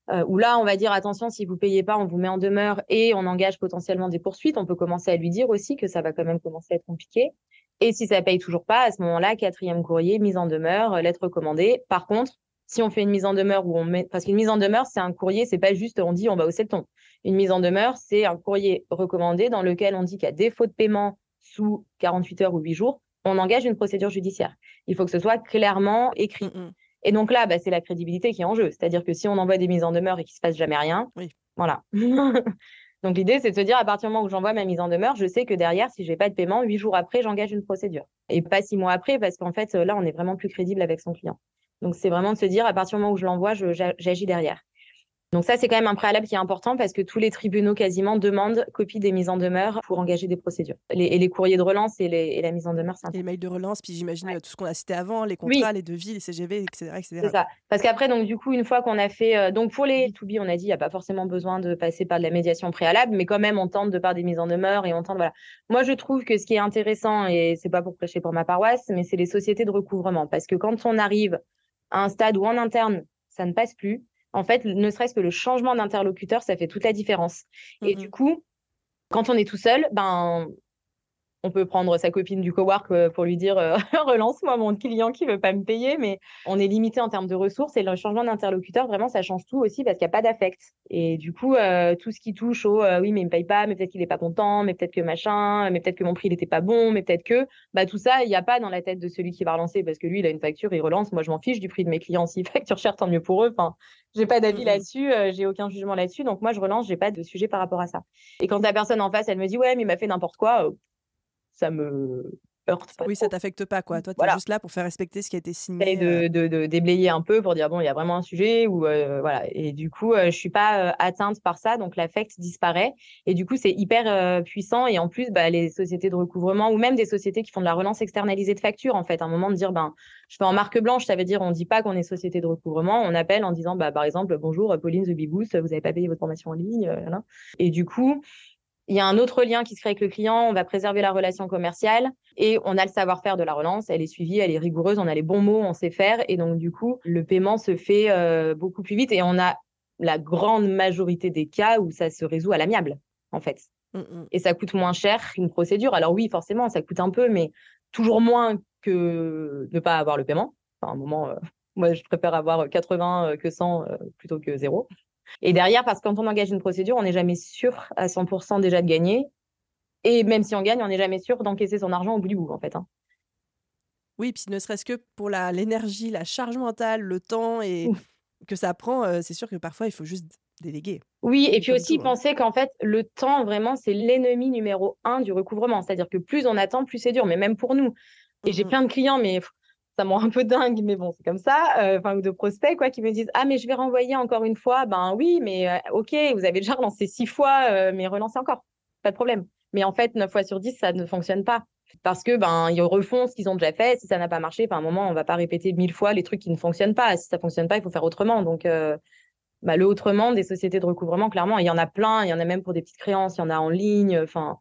euh, où là, on va dire attention, si vous payez pas, on vous met en demeure et on engage potentiellement des poursuites. On peut commencer à lui dire aussi que ça va quand même commencer à être compliqué. Et si ça paye toujours pas, à ce moment-là, quatrième courrier, mise en demeure, euh, lettre recommandée. Par contre, si on fait une mise en demeure où on met, parce qu'une mise en demeure, c'est un courrier, c'est pas juste on dit on va hausser le ton. Une mise en demeure, c'est un courrier recommandé dans lequel on dit qu'à défaut de paiement sous 48 heures ou 8 jours, on engage une procédure judiciaire. Il faut que ce soit clairement écrit. Mm, mm. Et donc là, bah, c'est la crédibilité qui est en jeu. C'est-à-dire que si on envoie des mises en demeure et qu'il ne se passe jamais rien, oui. voilà. donc l'idée, c'est de se dire, à partir du moment où j'envoie ma mise en demeure, je sais que derrière, si je n'ai pas de paiement, huit jours après, j'engage une procédure. Et pas six mois après, parce qu'en fait, là, on est vraiment plus crédible avec son client. Donc c'est vraiment de se dire, à partir du moment où je l'envoie, j'agis derrière. Donc ça, c'est quand même un préalable qui est important parce que tous les tribunaux quasiment demandent copie des mises en demeure pour engager des procédures. et les courriers de relance et, les, la mise en demeure, c'est Les mails de relance, puis j'imagine tout ce qu'on a cité avant, les contrats, les devis, les CGV, etc. C'est ça. Parce qu'après, donc du coup, une fois qu'on a fait... Euh, donc pour les B2B, on a dit, il n'y a pas forcément besoin de passer par de la médiation préalable, mais quand même, on tente de par des mises en demeure et on tente... Voilà. Moi, je trouve que ce qui est intéressant, et c'est pas pour prêcher pour ma paroisse, mais c'est les sociétés de recouvrement. Parce que quand on arrive à un stade où en interne, ça ne passe plus, en fait, ne serait-ce que le changement d'interlocuteur, ça fait toute la différence. Et du coup, quand on est tout seul, ben, on peut prendre sa copine du cowork euh, pour lui dire euh, relance-moi mon client qui veut pas me payer, mais on est limité en termes de ressources et le changement d'interlocuteur, vraiment, ça change tout aussi parce qu'il n'y a pas d'affect. Et du coup, euh, tout ce qui touche au oui, mais il me paye pas, mais peut-être qu'il est pas content, mais peut-être que machin, mais peut-être que mon prix n'était pas bon, mais peut-être que, bah, tout ça, il n'y a pas dans la tête de celui qui va relancer parce que lui, il a une facture, il relance. Moi, je m'en fiche du prix de mes clients. S'ils facturent cher, tant mieux pour eux. Enfin, j'ai pas d'avis là-dessus, j'ai aucun jugement là-dessus. Donc, moi, je relance, j'ai pas de sujet par rapport à ça. Et quand la personne en face, elle me dit, ouais, mais il m'a fait n'importe quoi, ça me heurte. oui, ça t'affecte pas, quoi. Toi, tu es juste là pour faire respecter ce qui a été signé. De, de, de, déblayer un peu pour dire, bon, il y a vraiment un sujet. Ou, voilà. Et du coup, je suis pas atteinte par ça, donc l'affect disparaît. Et du coup, c'est hyper puissant. Et en plus, bah, les sociétés de recouvrement ou même des sociétés qui font de la relance externalisée de factures, en fait, à un moment de dire, ben, je fais en marque blanche, ça veut dire, on dit pas qu'on est société de recouvrement, on appelle en disant, bah, par exemple, bonjour, Pauline The Biboost, vous n'avez pas payé votre formation en ligne. Et du coup, il y a un autre lien qui se crée avec le client, on va préserver la relation commerciale et on a le savoir-faire de la relance, elle est suivie, elle est rigoureuse, on a les bons mots, on sait faire et donc du coup, le paiement se fait euh, beaucoup plus vite et on a la grande majorité des cas où ça se résout à l'amiable en fait. Mmh, mmh. Et ça coûte moins cher qu'une procédure. Alors oui, forcément, ça coûte un peu, mais toujours moins que ne pas avoir le paiement. Enfin, à un moment, euh, moi, je préfère avoir 80 euh, que 100 plutôt que zéro. Et derrière, parce que quand on engage une procédure, on n'est jamais sûr à 100% déjà de gagner. Et même si on gagne, on n'est jamais sûr d'encaisser son argent au bout du bout, en fait. Hein. Oui, puis ne serait-ce que pour l'énergie, la, charge mentale, le temps et que ça prend, euh, c'est sûr que parfois, il faut juste déléguer. Oui, et puis aussi hein. penser qu'en fait, le temps, vraiment, c'est l'ennemi numéro un du recouvrement. C'est-à-dire que plus on attend, plus c'est dur, mais même pour nous. Et j'ai mmh plein de clients, mais ça me un peu dingue, mais bon, c'est comme ça, euh, enfin, ou de prospects, quoi, qui me disent Ah, mais je vais renvoyer encore une fois. Ben oui, mais euh, OK, vous avez déjà relancé six fois, euh, mais relancez encore, pas de problème. Mais en fait, neuf fois sur dix, ça ne fonctionne pas. Parce que ben ils refont ce qu'ils ont déjà fait. Si ça n'a pas marché, à un moment, on va pas répéter mille fois les trucs qui ne fonctionnent pas. Si ça fonctionne pas, il faut faire autrement. Donc, bah, le autrement des sociétés de recouvrement, clairement, il y en a plein. Il y en a même pour des petites créances, il y en a en ligne. Enfin,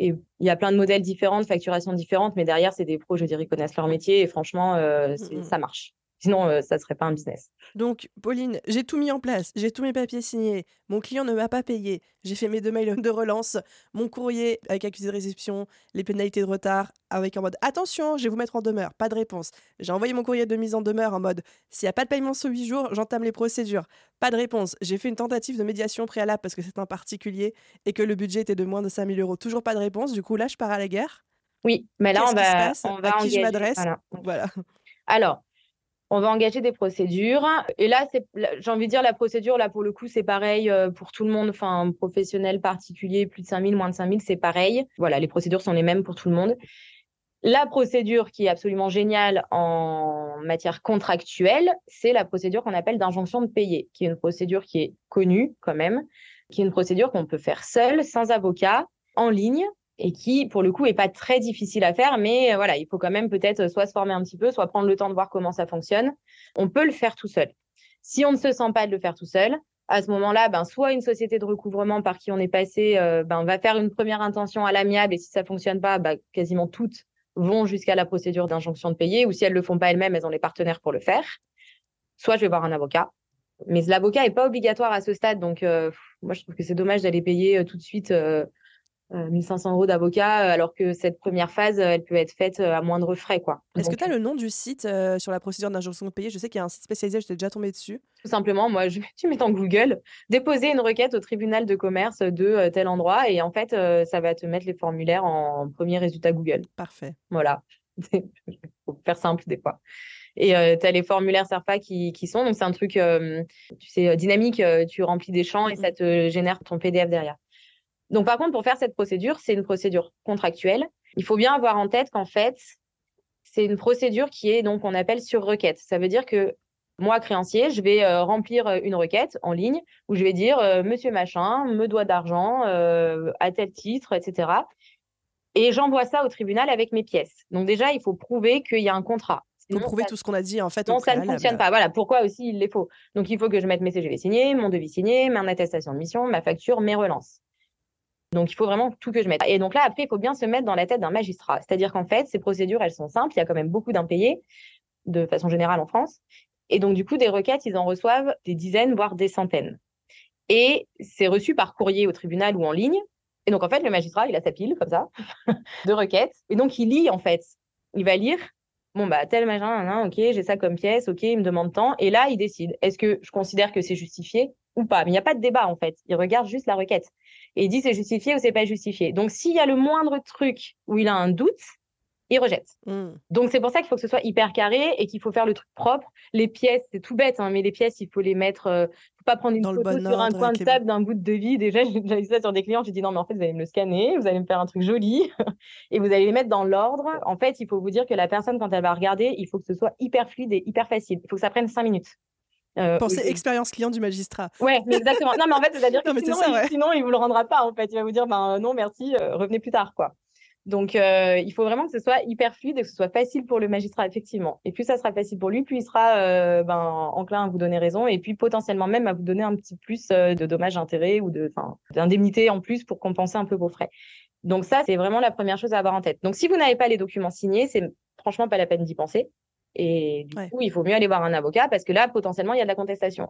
et il y a plein de modèles différents, de facturations différentes, mais derrière, c'est des pros, je dirais, qui connaissent leur métier et franchement, euh, mmh, mmh. ça marche. Sinon, euh, ça ne serait pas un business. Donc, Pauline, j'ai tout mis en place, j'ai tous mes papiers signés, mon client ne m'a pas payé, j'ai fait mes deux mails de relance, mon courrier avec accusé de réception, les pénalités de retard, avec en mode attention, je vais vous mettre en demeure, pas de réponse. J'ai envoyé mon courrier de mise en demeure en mode s'il n'y a pas de paiement sous 8 jours, j'entame les procédures. Pas de réponse. J'ai fait une tentative de médiation préalable parce que c'est un particulier et que le budget était de moins de 5000 euros. Toujours pas de réponse. Du coup, là, je pars à la guerre. Oui, mais là, on va, on va, à qui je m'adresse? voilà. Alors, on va engager des procédures. Et là, j'ai envie de dire, la procédure, là, pour le coup, c'est pareil euh, pour tout le monde, enfin, professionnel, particulier, plus de 5000, moins de 5000, c'est pareil. Voilà, les procédures sont les mêmes pour tout le monde. La procédure qui est absolument géniale en matière contractuelle, c'est la procédure qu'on appelle d'injonction de payer, qui est une procédure qui est connue quand même, qui est une procédure qu'on peut faire seul, sans avocat, en ligne, et qui, pour le coup, est pas très difficile à faire, mais euh, voilà, il faut quand même peut-être soit se former un petit peu, soit prendre le temps de voir comment ça fonctionne. On peut le faire tout seul. Si on ne se sent pas de le faire tout seul, à ce moment-là, ben, soit une société de recouvrement par qui on est passé euh, ben, va faire une première intention à l'amiable et si ça fonctionne pas, ben, quasiment toutes vont jusqu'à la procédure d'injonction de payer ou si elles le font pas elles-mêmes, elles ont les partenaires pour le faire. Soit je vais voir un avocat. Mais l'avocat est pas obligatoire à ce stade, donc euh, moi je trouve que c'est dommage d'aller payer tout de suite 1500 euh, euros d'avocat, euh, alors que cette première phase, euh, elle peut être faite à moindre frais. quoi. Est-ce que tu as le nom du site sur la procédure d'injonction de payer? Je sais qu'il y a un site spécialisé, j'étais déjà tombée dessus. Tout simplement, moi, je, tu mets en Google, déposer une requête au tribunal de commerce de tel endroit, et en fait, ça va te mettre les formulaires en premier résultat Google. Parfait. Voilà. faire simple des fois. Et euh, tu as les formulaires SERPA qui, qui sont. Donc, c'est un truc, euh, tu sais, dynamique. tu remplis des champs et ça te génère ton PDF derrière. Donc, par contre, pour faire cette procédure, c'est une procédure contractuelle. Il faut bien avoir en tête qu'en fait, c'est une procédure qui est donc, on appelle sur requête. Ça veut dire que moi, créancier, je vais remplir une requête en ligne où je vais dire Monsieur Machin me doit d'argent à tel titre, etc. Et j'envoie ça au tribunal avec mes pièces. Donc déjà, il faut prouver qu'il y a un contrat. Pour prouver tout ce qu'on a dit en fait. Non, ça ne fonctionne pas. Voilà pourquoi aussi il les faut. Donc il faut que je mette mes CGV signés, mon devis signé, mon attestation de mission, ma facture, mes relances. Donc il faut vraiment tout que je mette. Et donc là, après, il faut bien se mettre dans la tête d'un magistrat. C'est-à-dire qu'en fait, ces procédures, elles sont simples. Il y a quand même beaucoup d'impayés, de façon générale en France. Et donc, du coup, des requêtes, ils en reçoivent des dizaines, voire des centaines. Et c'est reçu par courrier au tribunal ou en ligne. Et donc, en fait, le magistrat, il a sa pile, comme ça, de requêtes. Et donc, il lit, en fait. Il va lire bon, bah, tel machin, ok, j'ai ça comme pièce, ok, il me demande tant. Et là, il décide, est-ce que je considère que c'est justifié? Ou pas Mais il n'y a pas de débat, en fait. Il regarde juste la requête. Et il dit c'est justifié ou c'est pas justifié. Donc, s'il y a le moindre truc où il a un doute, il rejette. Mmh. Donc, c'est pour ça qu'il faut que ce soit hyper carré et qu'il faut faire le truc propre. Les pièces, c'est tout bête, hein, mais les pièces, il faut les mettre. ne euh, faut pas prendre une photo sur un coin de table d'un bout de devis. Déjà, j'ai vu ça sur des clients. J'ai dit non, mais en fait, vous allez me le scanner, vous allez me faire un truc joli et vous allez les mettre dans l'ordre. En fait, il faut vous dire que la personne, quand elle va regarder, il faut que ce soit hyper fluide et hyper facile. Il faut que ça prenne cinq minutes. Euh, Pensez expérience client du magistrat. Ouais, mais exactement. non, mais en fait, c'est-à-dire que sinon, il, sinon, il vous le rendra pas. En fait, il va vous dire, ben non, merci, euh, revenez plus tard, quoi. Donc, euh, il faut vraiment que ce soit hyper fluide et que ce soit facile pour le magistrat, effectivement. Et plus ça sera facile pour lui, plus il sera euh, ben, enclin à vous donner raison et puis potentiellement même à vous donner un petit plus euh, de dommages intérêts ou de, d'indemnité en plus pour compenser un peu vos frais. Donc ça, c'est vraiment la première chose à avoir en tête. Donc, si vous n'avez pas les documents signés, c'est franchement pas la peine d'y penser. Et du coup, il faut mieux aller voir un avocat parce que là, potentiellement, il y a de la contestation.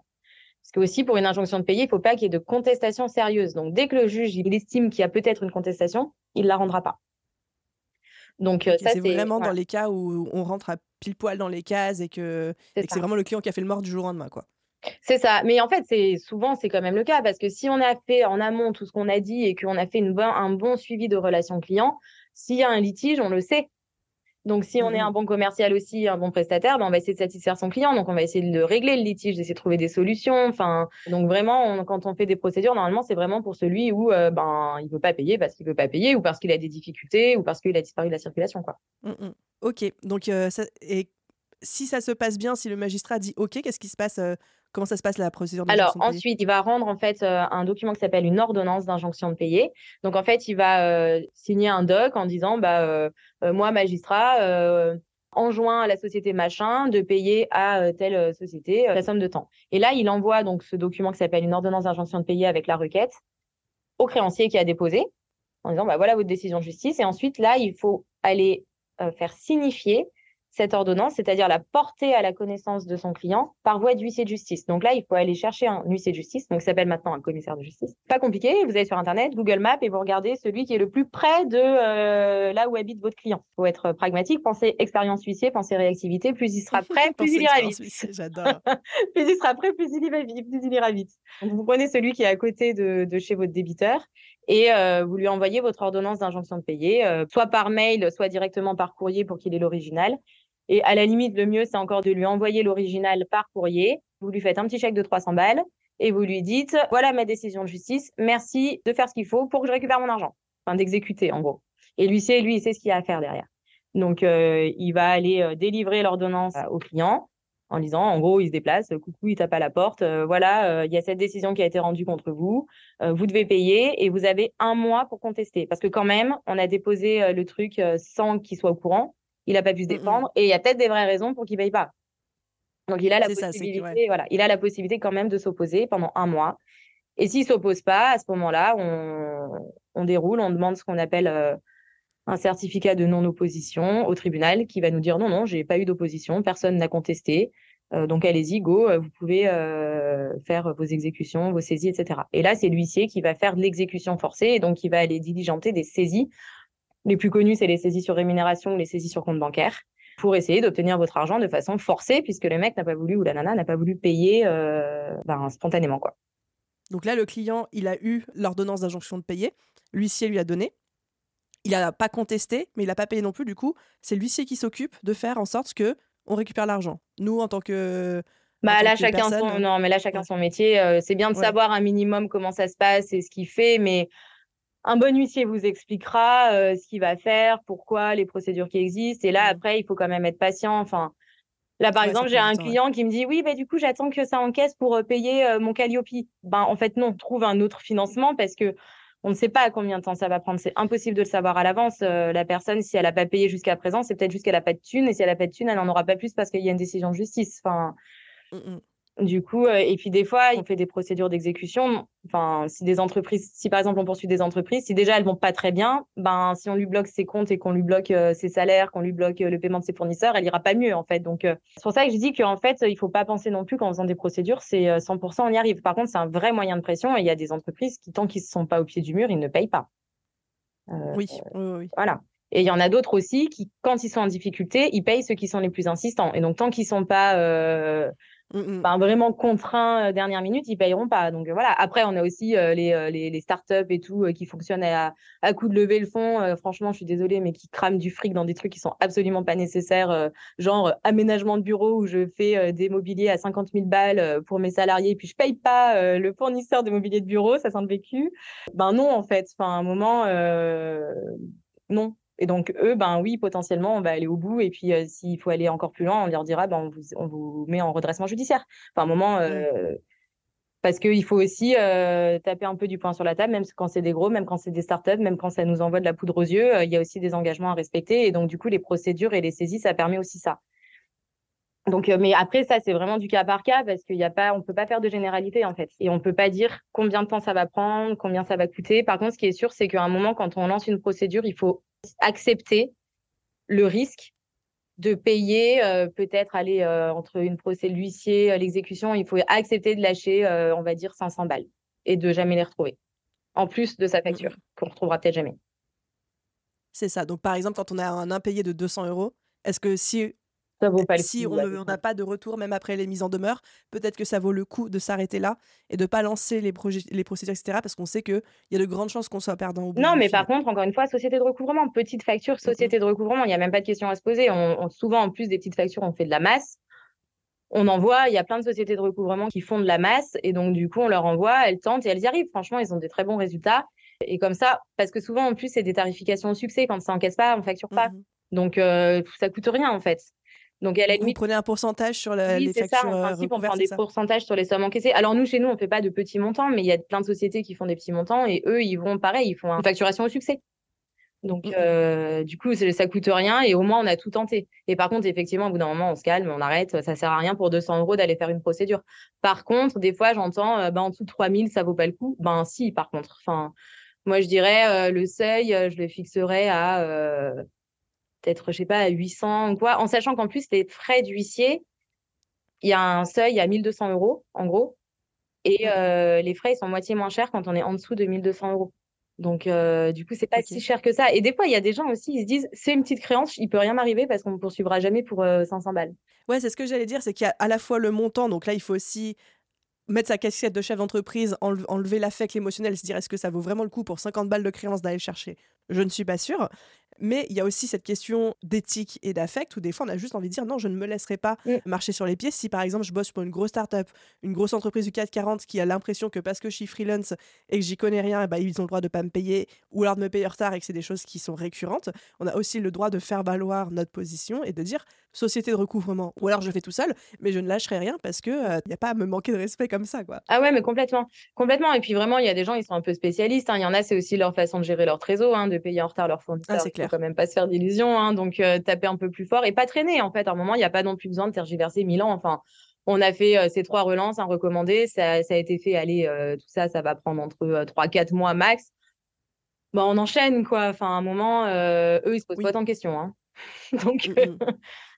Parce que aussi, pour une injonction de payer, il ne faut pas qu'il y ait de contestation sérieuse. Donc, dès que le juge il estime qu'il y a peut-être une contestation, il ne la rendra pas. Donc euh, ça, c'est vraiment dans les cas où on rentre à pile poil dans les cases et que, que c'est vraiment le client qui a fait le mort du jour au lendemain, quoi. C'est ça. Mais en fait, c'est souvent c'est quand même le cas parce que si on a fait en amont tout ce qu'on a dit et qu'on a fait une un bon suivi de relation client, s'il y a un litige, on le sait. Donc, si on est un mmh. bon commercial aussi, un bon prestataire, ben, on va essayer de satisfaire son client. Donc, on va essayer de régler le litige, d'essayer de trouver des solutions. Enfin, donc vraiment, quand on fait des procédures, normalement, c'est vraiment pour celui où euh, ben il veut pas payer parce qu'il veut pas payer ou parce qu'il a des difficultés ou parce qu'il a disparu de la circulation, quoi. Mmh. Ok. Donc, euh, et si ça se passe bien, si le magistrat dit OK, qu'est-ce qui se passe euh, Comment ça se passe la procédure Alors ensuite, il va rendre en fait euh, un document qui s'appelle une ordonnance d'injonction de payer. Donc en fait, il va euh, signer un doc en disant bah euh, moi magistrat enjoint à la société machin de payer à telle société la somme de temps. Et là, il envoie donc ce document qui s'appelle une ordonnance d'injonction de payer avec la requête au créancier qui a déposé en disant bah voilà votre décision de justice. Et ensuite là, il faut aller faire signifier cette ordonnance, c'est-à-dire la porter à la connaissance de son client par voie d'huissier de justice. Donc là, il faut aller chercher un huissier de justice, donc s'appelle maintenant un commissaire de justice. Pas compliqué, vous allez sur Internet, Google Maps, et vous regardez celui qui est le plus près de euh, là où habite votre client. Il faut être pragmatique, pensez expérience huissier, pensez réactivité, plus il sera prêt, plus il ira vite. J'adore. plus il sera prêt, plus il, ira vite, plus il ira vite. Donc vous prenez celui qui est à côté de, de chez votre débiteur et euh, vous lui envoyez votre ordonnance d'injonction de payer, euh, soit par mail, soit directement par courrier pour qu'il ait l'original. Et à la limite, le mieux, c'est encore de lui envoyer l'original par courrier. Vous lui faites un petit chèque de 300 balles et vous lui dites, voilà ma décision de justice, merci de faire ce qu'il faut pour que je récupère mon argent. Enfin, d'exécuter, en gros. Et lui, il sait ce qu'il a à faire derrière. Donc, euh, il va aller euh, délivrer l'ordonnance au client en disant, en gros, il se déplace, coucou, il tape à la porte, euh, voilà, il y a cette décision qui a été rendue contre vous, vous devez payer et vous avez un mois pour contester. Parce que quand même, on a déposé le truc sans qu'il soit au courant il n'a pas pu se mmh, mmh. défendre et il y a peut-être des vraies raisons pour qu'il ne paye pas. Donc il a la possibilité, voilà, il a la possibilité quand même de s'opposer pendant un mois. Et s'il s'oppose pas, à ce moment-là, on, déroule, on demande ce qu'on appelle euh, un certificat de non-opposition au tribunal qui va nous dire non, non, j'ai pas eu d'opposition, personne n'a contesté. Euh, donc allez-y, go, euh, vous pouvez faire vos exécutions, vos saisies, etc. Et là, c'est l'huissier qui va faire de l'exécution forcée et donc il va aller diligenter des saisies les plus connus, c'est les saisies sur rémunération ou les saisies sur compte bancaire pour essayer d'obtenir votre argent de façon forcée puisque le mec n'a pas voulu ou la nana n'a pas voulu payer euh, ben, spontanément. quoi. Donc là, le client, il a eu l'ordonnance d'injonction de payer. L'huissier lui a donné. il n'a pas contesté, mais il n'a pas payé non plus. Du coup, c'est l'huissier qui s'occupe de faire en sorte que on récupère l'argent. Nous, en tant que bah là, chacun son... non, mais là, chacun son métier. Euh, c'est bien de savoir un minimum comment ça se passe et ce qu'il fait, mais un bon huissier vous expliquera euh, ce qu'il va faire, pourquoi, les procédures qui existent. Et là, mmh. après, il faut quand même être patient. Enfin, là, par exemple, j'ai un client qui me dit oui, bah, du coup, j'attends que ça encaisse pour euh, payer mon Calliope. Ben, en fait, non, trouve un autre financement parce que on ne sait pas à combien de temps ça va prendre. C'est impossible de le savoir à l'avance. la personne, si elle n'a pas payé jusqu'à présent, c'est peut-être juste qu'elle n'a pas de thune. Et si elle n'a pas de thune, elle n'en aura pas plus parce qu'il y a une décision de justice. Enfin, Mmh, mmh. Du coup, euh, et puis des fois, on fait des procédures d'exécution. Enfin, si des entreprises, si par exemple on poursuit des entreprises, si déjà elles vont pas très bien, ben si on lui bloque ses comptes et qu'on lui bloque euh, ses salaires, qu'on lui bloque euh, le paiement de ses fournisseurs, elle ira pas mieux en fait. Donc c'est pour ça que je dis qu'en fait, il faut pas penser non plus qu'en faisant des procédures, c'est 100% on y arrive. Par contre, c'est un vrai moyen de pression et il y a des entreprises qui tant qu'ils ne sont pas au pied du mur, ils ne payent pas. oui, oui, oui. Voilà. Et il y en a d'autres aussi qui, quand ils sont en difficulté, ils payent ceux qui sont les plus insistants. Et donc, tant qu'ils sont pas Mmh vraiment contraints euh, dernière minute, ils payeront pas. Donc euh, voilà. Après, on a aussi euh, les, les, les, startups et tout qui fonctionnent à, à coup de lever le fond. franchement, je suis désolée, mais qui crament du fric dans des trucs qui sont absolument pas nécessaires, genre aménagement de bureau où je fais des mobiliers à 50 000 balles pour mes salariés, puis je paye pas le fournisseur de mobilier de bureau, ça sent le vécu. Ben non, en fait. Enfin, à un moment, non. Et donc, eux, ben oui, potentiellement, on va aller au bout. Et puis, euh, s'il faut aller encore plus loin, on leur dira, ben, on, vous, on vous met en redressement judiciaire. Enfin, un moment, euh, parce qu'il faut aussi euh, taper un peu du poing sur la table, même quand c'est des gros, même quand c'est des startups, même quand ça nous envoie de la poudre aux yeux, il y a aussi des engagements à respecter. Et donc, du coup, les procédures et les saisies, ça permet aussi ça. Donc, mais après, ça, c'est vraiment du cas par cas parce qu'il y a pas, on peut pas faire de généralité, en fait. Et on peut pas dire combien de temps ça va prendre, combien ça va coûter. Par contre, ce qui est sûr, c'est qu'à un moment, quand on lance une procédure, il faut accepter le risque de payer, euh, peut-être aller euh, entre une procédure, l'huissier, euh, l'exécution, il faut accepter de lâcher, on va dire, 500 balles et de jamais les retrouver. En plus de sa facture, mmh. qu'on ne retrouvera peut-être jamais. C'est ça. Donc, par exemple, quand on a un impayé de 200 euros, est-ce que si si on n'a pas de retour, même après les mises en demeure, peut-être que ça vaut le coup de s'arrêter là et de pas lancer les, les procédures, etc. Parce qu'on sait qu'il y a de grandes chances qu'on soit perdant au bout. Non, mais par contre, encore une fois, société de recouvrement, petite facture, société de recouvrement, il n'y a même pas de question à se poser. On, souvent, en plus des petites factures, on fait de la masse. On envoie, il y a plein de sociétés de recouvrement qui font de la masse et donc du coup, on leur envoie, elles tentent et elles y arrivent. Franchement, ils ont des très bons résultats. Et comme ça, parce que souvent, en plus, c'est des tarifications au succès. Quand ça encaisse pas, on facture pas. Mmh donc, euh, ça coûte rien, en fait. Donc, à la limite. Vous prenez un pourcentage sur la, oui, les factures ça, en euh, principe, on prend des pourcentages sur les sommes encaissées. Alors, nous, chez nous, on ne fait pas de petits montants, mais il y a plein de sociétés qui font des petits montants et eux, ils vont pareil, ils font une facturation au succès. Donc, mmh euh, du coup, ça coûte rien et au moins, on a tout tenté. Et par contre, effectivement, au bout d'un moment, on se calme, on arrête. Ça sert à rien pour 200 euros d'aller faire une procédure. Par contre, des fois, j'entends, euh, ben, en dessous de 3000, ça vaut pas le coup. Ben, si, par contre. Enfin, moi, je dirais, le seuil, je le fixerais à peut-être, je sais pas, à 800 ou quoi, en sachant qu'en plus, les frais d'huissier, il y a un seuil à 1200 euros, en gros. Et mmh. euh, les frais, ils sont moitié moins chers quand on est en dessous de 1200 euros. Donc, euh, du coup, c'est pas si cher que ça. Et des fois, il y a des gens aussi, ils se disent, c'est une petite créance, il peut rien m'arriver parce qu'on ne poursuivra jamais pour 500 euh, balles. Ouais, c'est ce que j'allais dire, c'est qu'il y a à la fois le montant, donc là, il faut aussi mettre sa casquette de chef d'entreprise, enlever l'affect, l'émotionnel, se dire est-ce que ça vaut vraiment le coup pour 50 balles de créance d'aller chercher? Je ne suis pas sûre. Mais il y a aussi cette question d'éthique et d'affect où des fois on a juste envie de dire non, je ne me laisserai pas mm. marcher sur les pieds. Si par exemple je bosse pour une grosse start-up, une grosse entreprise du 440 qui a l'impression que parce que je suis freelance et que j'y connais rien, bah, ils ont le droit de pas me payer ou alors de me payer en retard et que c'est des choses qui sont récurrentes, on a aussi le droit de faire valoir notre position et de dire société de recouvrement. Ou alors je fais tout seul, mais je ne lâcherai rien parce que il euh, n'y a pas à me manquer de respect comme ça. Quoi. Ah ouais, mais complètement. Complètement. Et puis vraiment, il y a des gens, ils sont un peu spécialistes. Hein. Il y en a, c'est aussi leur façon de gérer leur trésor, hein, de payer en retard leurs fournisseurs. Ah, c'est clair quand même pas se faire d'illusions, hein, donc euh, taper un peu plus fort et pas traîner en fait. À un moment, il n'y a pas non plus besoin de tergiverser mille ans. Enfin, on a fait euh, ces trois relances, un recommandé, ça, ça, a été fait. Allez, tout ça, ça va prendre entre trois, quatre mois max. Bon, on enchaîne quoi. Enfin, à un moment, eux, ils se posent pas tant de questions. Hein. donc, mmh,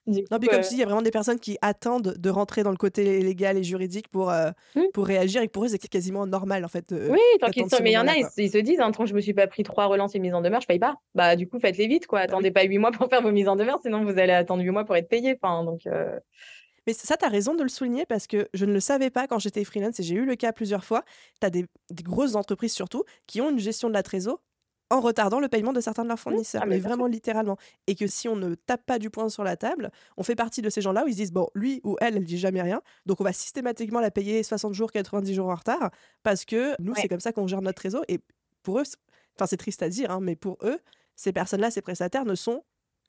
non, puis comme si il y a vraiment des personnes qui attendent de rentrer dans le côté légal et juridique pour, euh, mmh. pour réagir et pour eux, c'est quasiment normal en fait. oui, tant qu'ils sont. Mais il y en a, ils, se disent, hein, tant que je me suis pas pris trois relances et mises en demeure, je paye pas. Bah, du coup, faites-les vite, quoi. Bah Attendez pas huit mois pour faire vos mises en demeure, sinon vous allez attendre huit mois pour être payé. Enfin, donc. Euh mais ça, tu as raison de le souligner parce que je ne le savais pas quand j'étais freelance et j'ai eu le cas plusieurs fois. Tu as des, des, grosses entreprises surtout qui ont une gestion de la trésor en retardant le paiement de certains de leurs Mmh. fournisseurs, Ah, mais vraiment littéralement. Et que si on ne tape pas du poing sur la table, on fait partie de ces gens-là où ils se disent bon, lui ou elle, elle dit jamais rien, donc on va systématiquement la payer 60 jours, 90 jours en retard, parce que nous, Ouais. c'est comme ça qu'on gère notre réseau. Et pour eux, c'est- enfin, c'est triste à dire, hein, mais pour eux, ces personnes-là, ces prestataires ne sont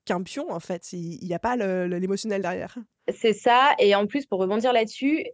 qu'un pion, en fait. Il n'y a pas l'émotionnel derrière. C'est ça. Et en plus, pour rebondir là-dessus,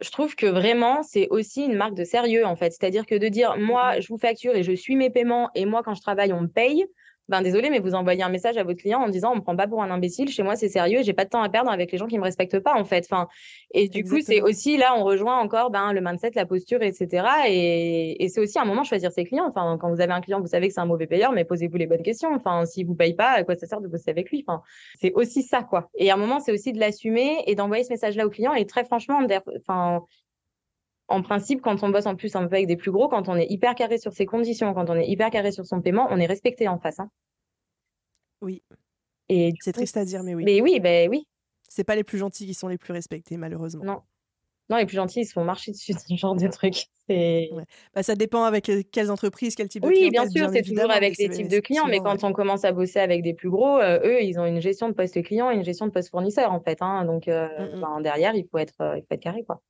je trouve que vraiment, c'est aussi une marque de sérieux, en fait. C'est-à-dire que de dire, moi, Mhm. je vous facture et je suis mes paiements, et moi, quand je travaille, on me paye. Ben, désolé, mais vous envoyez un message à votre client en disant, on me prend pas pour un imbécile, chez moi, c'est sérieux, j'ai pas de temps à perdre avec les gens qui me respectent pas, en fait. Enfin, et du coup, c'est aussi, là, on rejoint encore, ben, le mindset, la posture, etc. Et, et c'est aussi un moment de choisir ses clients. Enfin, quand vous avez un client, vous savez que c'est un mauvais payeur, mais posez-vous les bonnes questions. Enfin, s'il vous paye pas, à quoi ça sert de bosser avec lui? Enfin, c'est aussi ça, quoi. Et à un moment, c'est aussi de l'assumer et d'envoyer ce message-là au client. Et très franchement, enfin, en principe, quand on bosse en plus un peu avec des plus gros, quand on est hyper carré sur ses conditions, quand on est hyper carré sur son paiement, on est respecté en face. hein. Oui, Et c'est coup, triste à dire, mais oui. mais oui, ben oui. C'est pas les plus gentils qui sont les plus respectés, malheureusement. Non. Non, les plus gentils, ils se font marcher dessus, ce genre de. Ouais. Bah, ça dépend avec euh, quelles entreprises, quel type de Oui, bien sûr, c'est toujours avec les types de clients, mais ouais. quand on commence à bosser avec des plus gros, euh, eux, ils ont une gestion de poste client et une gestion de poste fournisseur, en fait. hein. Donc, euh, Mm, mm. ben, derrière, il faut être, euh, il faut être carré, quoi.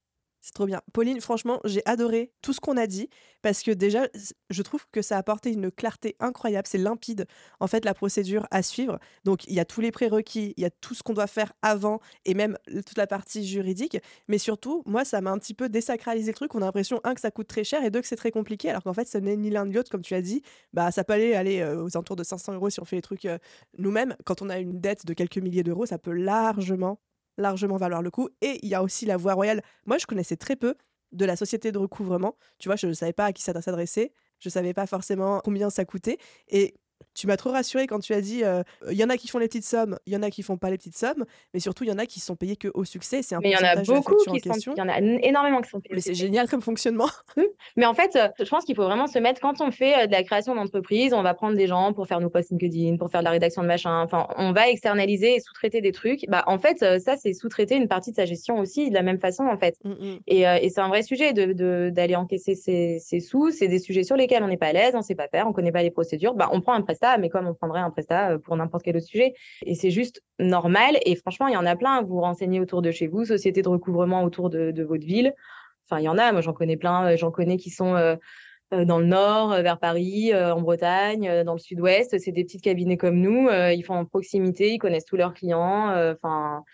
C'est trop bien. Pauline, franchement, j'ai adoré tout ce qu'on a dit parce que déjà, je trouve que ça a apporté une clarté incroyable. C'est limpide, en fait, la procédure à suivre. Donc, il y a tous les prérequis, il y a tout ce qu'on doit faire avant et même toute la partie juridique. Mais surtout, moi, ça m'a un petit peu désacralisé le truc. On a l'impression, un, que ça coûte très cher et deux, que c'est très compliqué. Alors qu'en fait, ce n'est ni l'un ni l'autre, comme tu as dit. Bah, ça peut aller, aller euh, aux alentours de 500 euros si on fait les trucs euh, nous-mêmes. Quand on a une dette de quelques milliers d'euros, ça peut largement, largement valoir le coup. Et il y a aussi la voie royale. Moi, je connaissais très peu de la société de recouvrement. Tu vois, je ne savais pas à qui ça s'adressait. Je ne savais pas forcément combien ça coûtait. Et tu m'as trop rassuré quand tu as dit euh, il y en a qui font les petites sommes, il y en a qui font pas les petites sommes, mais surtout il y en a qui sont payés que au succès. C'est un Mais il y en a beaucoup qui sont, il y en a énormément qui sont payés Mais c'est génial comme fonctionnement. Mais en fait, euh, je pense qu'il faut vraiment se mettre, quand on fait euh, de la création d'entreprise, on va prendre des gens pour faire nos posts LinkedIn, pour faire de la rédaction de machin, enfin, on va externaliser et sous-traiter des trucs. Bah, en fait, euh, ça, c'est sous-traiter une partie de sa gestion aussi de la même façon, en fait. Mm, mm. Et, euh, et c'est un vrai sujet de, de- d'aller encaisser ses, ses sous. C'est des sujets sur lesquels on n'est pas à l'aise, on sait pas faire, on connaît pas les procédures. Bah, on prend un prestat, mais comme on prendrait un prestat euh, pour n'importe quel autre sujet. Et c'est juste normal. Et franchement, il y en a plein. Vous renseignez autour de chez vous, société de recouvrement autour de, votre ville. Enfin, il y en a. Moi, j'en connais plein. euh, J'en connais qui sont euh, dans le nord, vers Paris, en Bretagne, dans le sud-ouest. C'est des petits cabinets comme nous. ils font en proximité, ils connaissent tous leurs clients. Enfin,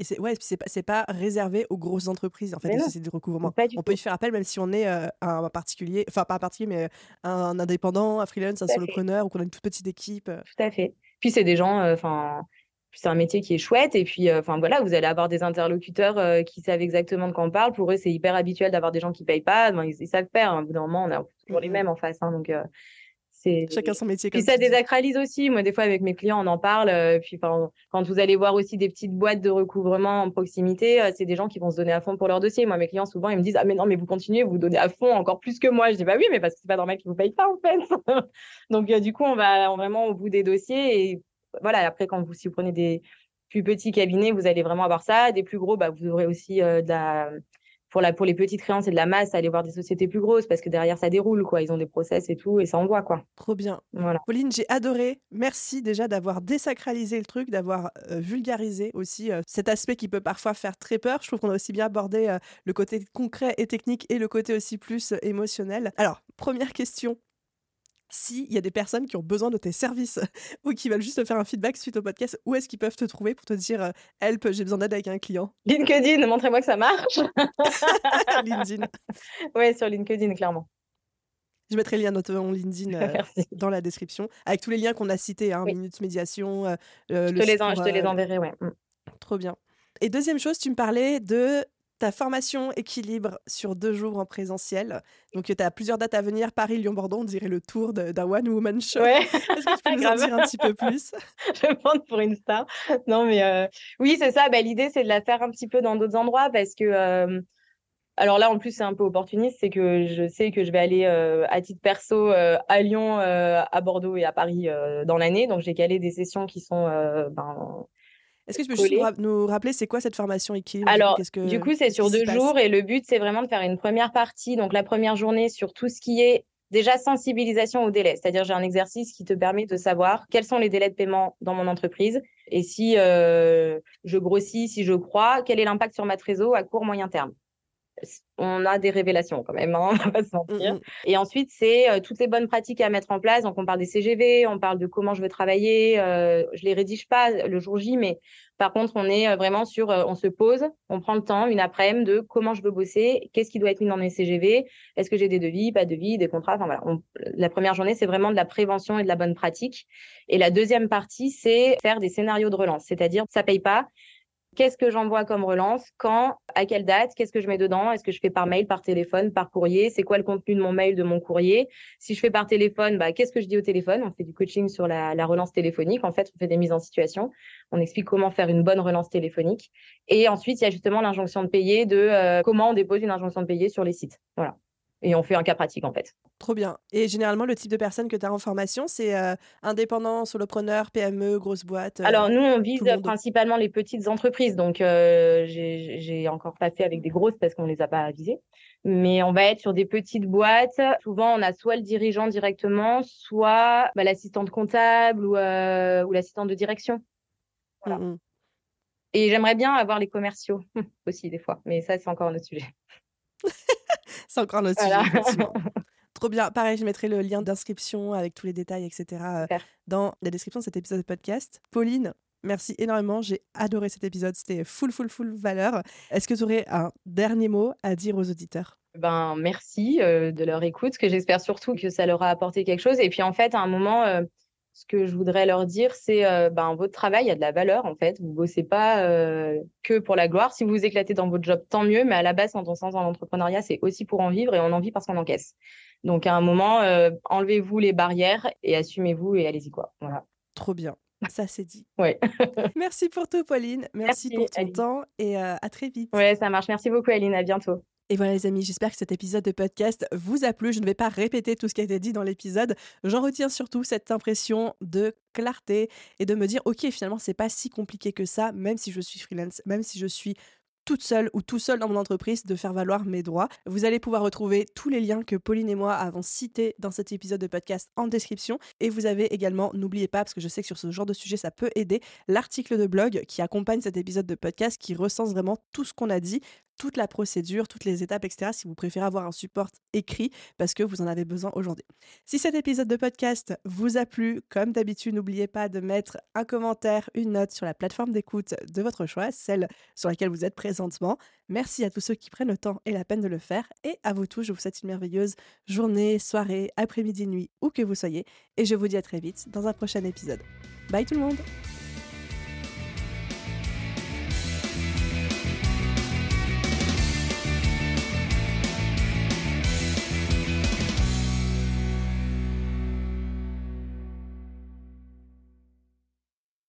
Et c'est ouais, c'est pas, pas réservé aux grosses entreprises en fait, les sociétés de recouvrement. On peut y faire appel même si on est euh, un particulier, enfin pas un particulier, mais un indépendant, un freelance, un fait. solopreneur ou qu'on a une toute petite équipe. euh. Tout à fait. Puis c'est des gens, euh, enfin, c'est un métier qui est chouette. Et puis, euh, enfin voilà, vous allez avoir des interlocuteurs euh, qui savent exactement de quoi on parle. Pour eux, c'est hyper habituel d'avoir des gens qui payent pas. Ben, ils, ils savent faire. Au bout d'un moment, on a toujours les Mhm. mêmes en face. hein, donc, euh, c'est. Chacun son métier. Puis Comme ça tu dis. désacralise aussi. Moi, des fois, avec mes clients, on en parle. euh, puis, quand vous allez voir aussi des petites boîtes de recouvrement en proximité, euh, c'est des gens qui vont se donner à fond pour leur dossier. Moi, mes clients, souvent, ils me disent, ah, mais non, mais vous continuez, vous vous donnez à fond encore plus que moi. Je dis, bah oui, mais parce que c'est pas normal qu'ils vous payent pas, en fait. Donc, euh, du coup, on va vraiment au bout des dossiers. Et voilà, après, quand vous, si vous prenez des plus petits cabinets, vous allez vraiment avoir ça. Des plus gros, bah, vous aurez aussi euh, de la. Pour, la, pour les petites créances et de la masse, aller voir des sociétés plus grosses parce que derrière, ça déroule, quoi. Ils ont des process et tout, et ça envoie, quoi. Trop bien. Voilà. Pauline, j'ai adoré. Merci déjà d'avoir désacralisé le truc, d'avoir euh, vulgarisé aussi euh, cet aspect qui peut parfois faire très peur. Je trouve qu'on a aussi bien abordé euh, le côté concret et technique et le côté aussi plus émotionnel. Alors, première question. S'il y a des personnes qui ont besoin de tes services ou qui veulent juste te faire un feedback suite au podcast, où est-ce qu'ils peuvent te trouver pour te dire euh, Help, j'ai besoin d'aide avec un client? LinkedIn, montrez-moi que ça marche. LinkedIn. ouais, sur LinkedIn, clairement. Je mettrai le lien de ton LinkedIn euh, dans la description, avec tous les liens qu'on a cités, hein, Oui. Minutes Médiation, euh, euh, Je le te, les en- pour, je te les enverrai, ouais. Mm. Trop bien. Et deuxième chose, tu me parlais de ta formation équilibre sur deux jours en présentiel. Donc, tu as plusieurs dates à venir, Paris, Lyon, Bordeaux, on dirait le tour d'un one-woman show. Ouais, Est-ce que tu peux nous en dire un petit peu plus? Je vais me prendre pour une star. Non, mais euh, oui, c'est ça. Bah, L'idée, c'est de la faire un petit peu dans d'autres endroits parce que, euh, alors là, en plus, c'est un peu opportuniste. C'est que je sais que je vais aller euh, à titre perso euh, à Lyon, euh, à Bordeaux et à Paris dans l'année. Donc, j'ai calé des sessions qui sont. ben, Est-ce que tu peux juste nous, rappeler c'est quoi cette formation équilibre du coup? Alors, que- du coup, c'est sur deux jours et le but, c'est vraiment de faire une première partie. Donc, la première journée sur tout ce qui est Déjà, sensibilisation au délai, c'est-à-dire j'ai un exercice qui te permet de savoir quels sont les délais de paiement dans mon entreprise et si euh, je grossis, si je crois, quel est l'impact sur ma trésor à court, moyen terme on a des révélations quand même, hein, on va pas se mentir. Mmh, mmh. Et ensuite, c'est euh, toutes les bonnes pratiques à mettre en place. Donc, on parle des CGV, on parle de comment je veux travailler. Euh, je les rédige pas le jour J, mais par contre, on est euh, vraiment sur, euh, on se pose, on prend le temps, une après-midi, de comment je veux bosser, qu'est-ce qui doit être mis dans mes CGV, est-ce que j'ai des devis, pas de devis, des contrats. Enfin voilà, la première journée, c'est vraiment de la prévention et de la bonne pratique. Et la deuxième partie, c'est faire des scénarios de relance, c'est-à-dire ça paye pas, Qu'est-ce que j'envoie comme relance? Quand? À quelle date? Qu'est-ce que je mets dedans? Est-ce que je fais par mail, par téléphone, par courrier? C'est quoi le contenu de mon mail, de mon courrier? Si je fais par téléphone, bah, qu'est-ce que je dis au téléphone? On fait du coaching sur la, relance téléphonique. En fait, on fait des mises en situation. On explique comment faire une bonne relance téléphonique. Et ensuite, il y a justement l'injonction de payer de euh, comment on dépose une injonction de payer sur les sites. Voilà et on fait un cas pratique en fait. Trop bien. Et généralement, le type de personne que tu as en formation, c'est euh, indépendant, solopreneur, PME, grosse boîte euh, Alors, nous, on vise principalement les petites entreprises. Donc, euh, j'ai encore pas fait avec des grosses parce qu'on ne les a pas visées. Mais on va être sur des petites boîtes. Souvent, on a soit le dirigeant directement, soit bah, l'assistante comptable ou, ou l'assistante de direction. Voilà. Mmh et j'aimerais bien avoir les commerciaux aussi, des fois. Mais ça, c'est encore un autre sujet. C'est encore notre sujet, Trop bien. Pareil, je mettrai le lien d'inscription avec tous les détails, etc. Euh, dans la description de cet épisode de podcast. Pauline, merci énormément. J'ai adoré cet épisode. C'était full, full, full valeur. Est-ce que tu aurais un dernier mot à dire aux auditeurs? Ben, merci euh, de leur écoute, que j'espère surtout que ça leur a apporté quelque chose. Et puis, en fait, à un moment, euh, ce que je voudrais leur dire, c'est euh, ben, votre travail a de la valeur en fait. Vous bossez pas euh, que pour la gloire. Si vous vous éclatez dans votre job, tant mieux. Mais à la base, quand on se lance dans l'entrepreneuriat, c'est aussi pour en vivre et on en vit parce qu'on encaisse. Donc à un moment, euh, enlevez-vous les barrières et assumez-vous et allez-y quoi. Voilà. Trop bien. Ça c'est dit. Ouais. Merci pour tout, Pauline. Merci, pour ton temps et à très vite. Ouais, ça marche. Merci beaucoup, Aline. À bientôt. Et voilà les amis, j'espère que cet épisode de podcast vous a plu. Je ne vais pas répéter tout ce qui a été dit dans l'épisode. J'en retiens surtout cette impression de clarté et de me dire ok finalement c'est pas si compliqué que ça, même si je suis freelance, même si je suis toute seule ou tout seul dans mon entreprise de faire valoir mes droits. Vous allez pouvoir retrouver tous les liens que Pauline et moi avons cités dans cet épisode de podcast en description. Et vous avez également, n'oubliez pas, parce que je sais que sur ce genre de sujet, ça peut aider, l'article de blog qui accompagne cet épisode de podcast qui recense vraiment tout ce qu'on a dit, toute la procédure, toutes les étapes, etc. si vous préférez avoir un support écrit parce que vous en avez besoin aujourd'hui. Si cet épisode de podcast vous a plu, comme d'habitude, n'oubliez pas de mettre un commentaire, une note sur la plateforme d'écoute de votre choix, celle sur laquelle vous êtes présentement. Merci à tous ceux qui prennent le temps et la peine de le faire. Et à vous tous, je vous souhaite une merveilleuse journée, soirée, après-midi, nuit, où que vous soyez. Et je vous dis à très vite dans un prochain épisode. Bye tout le monde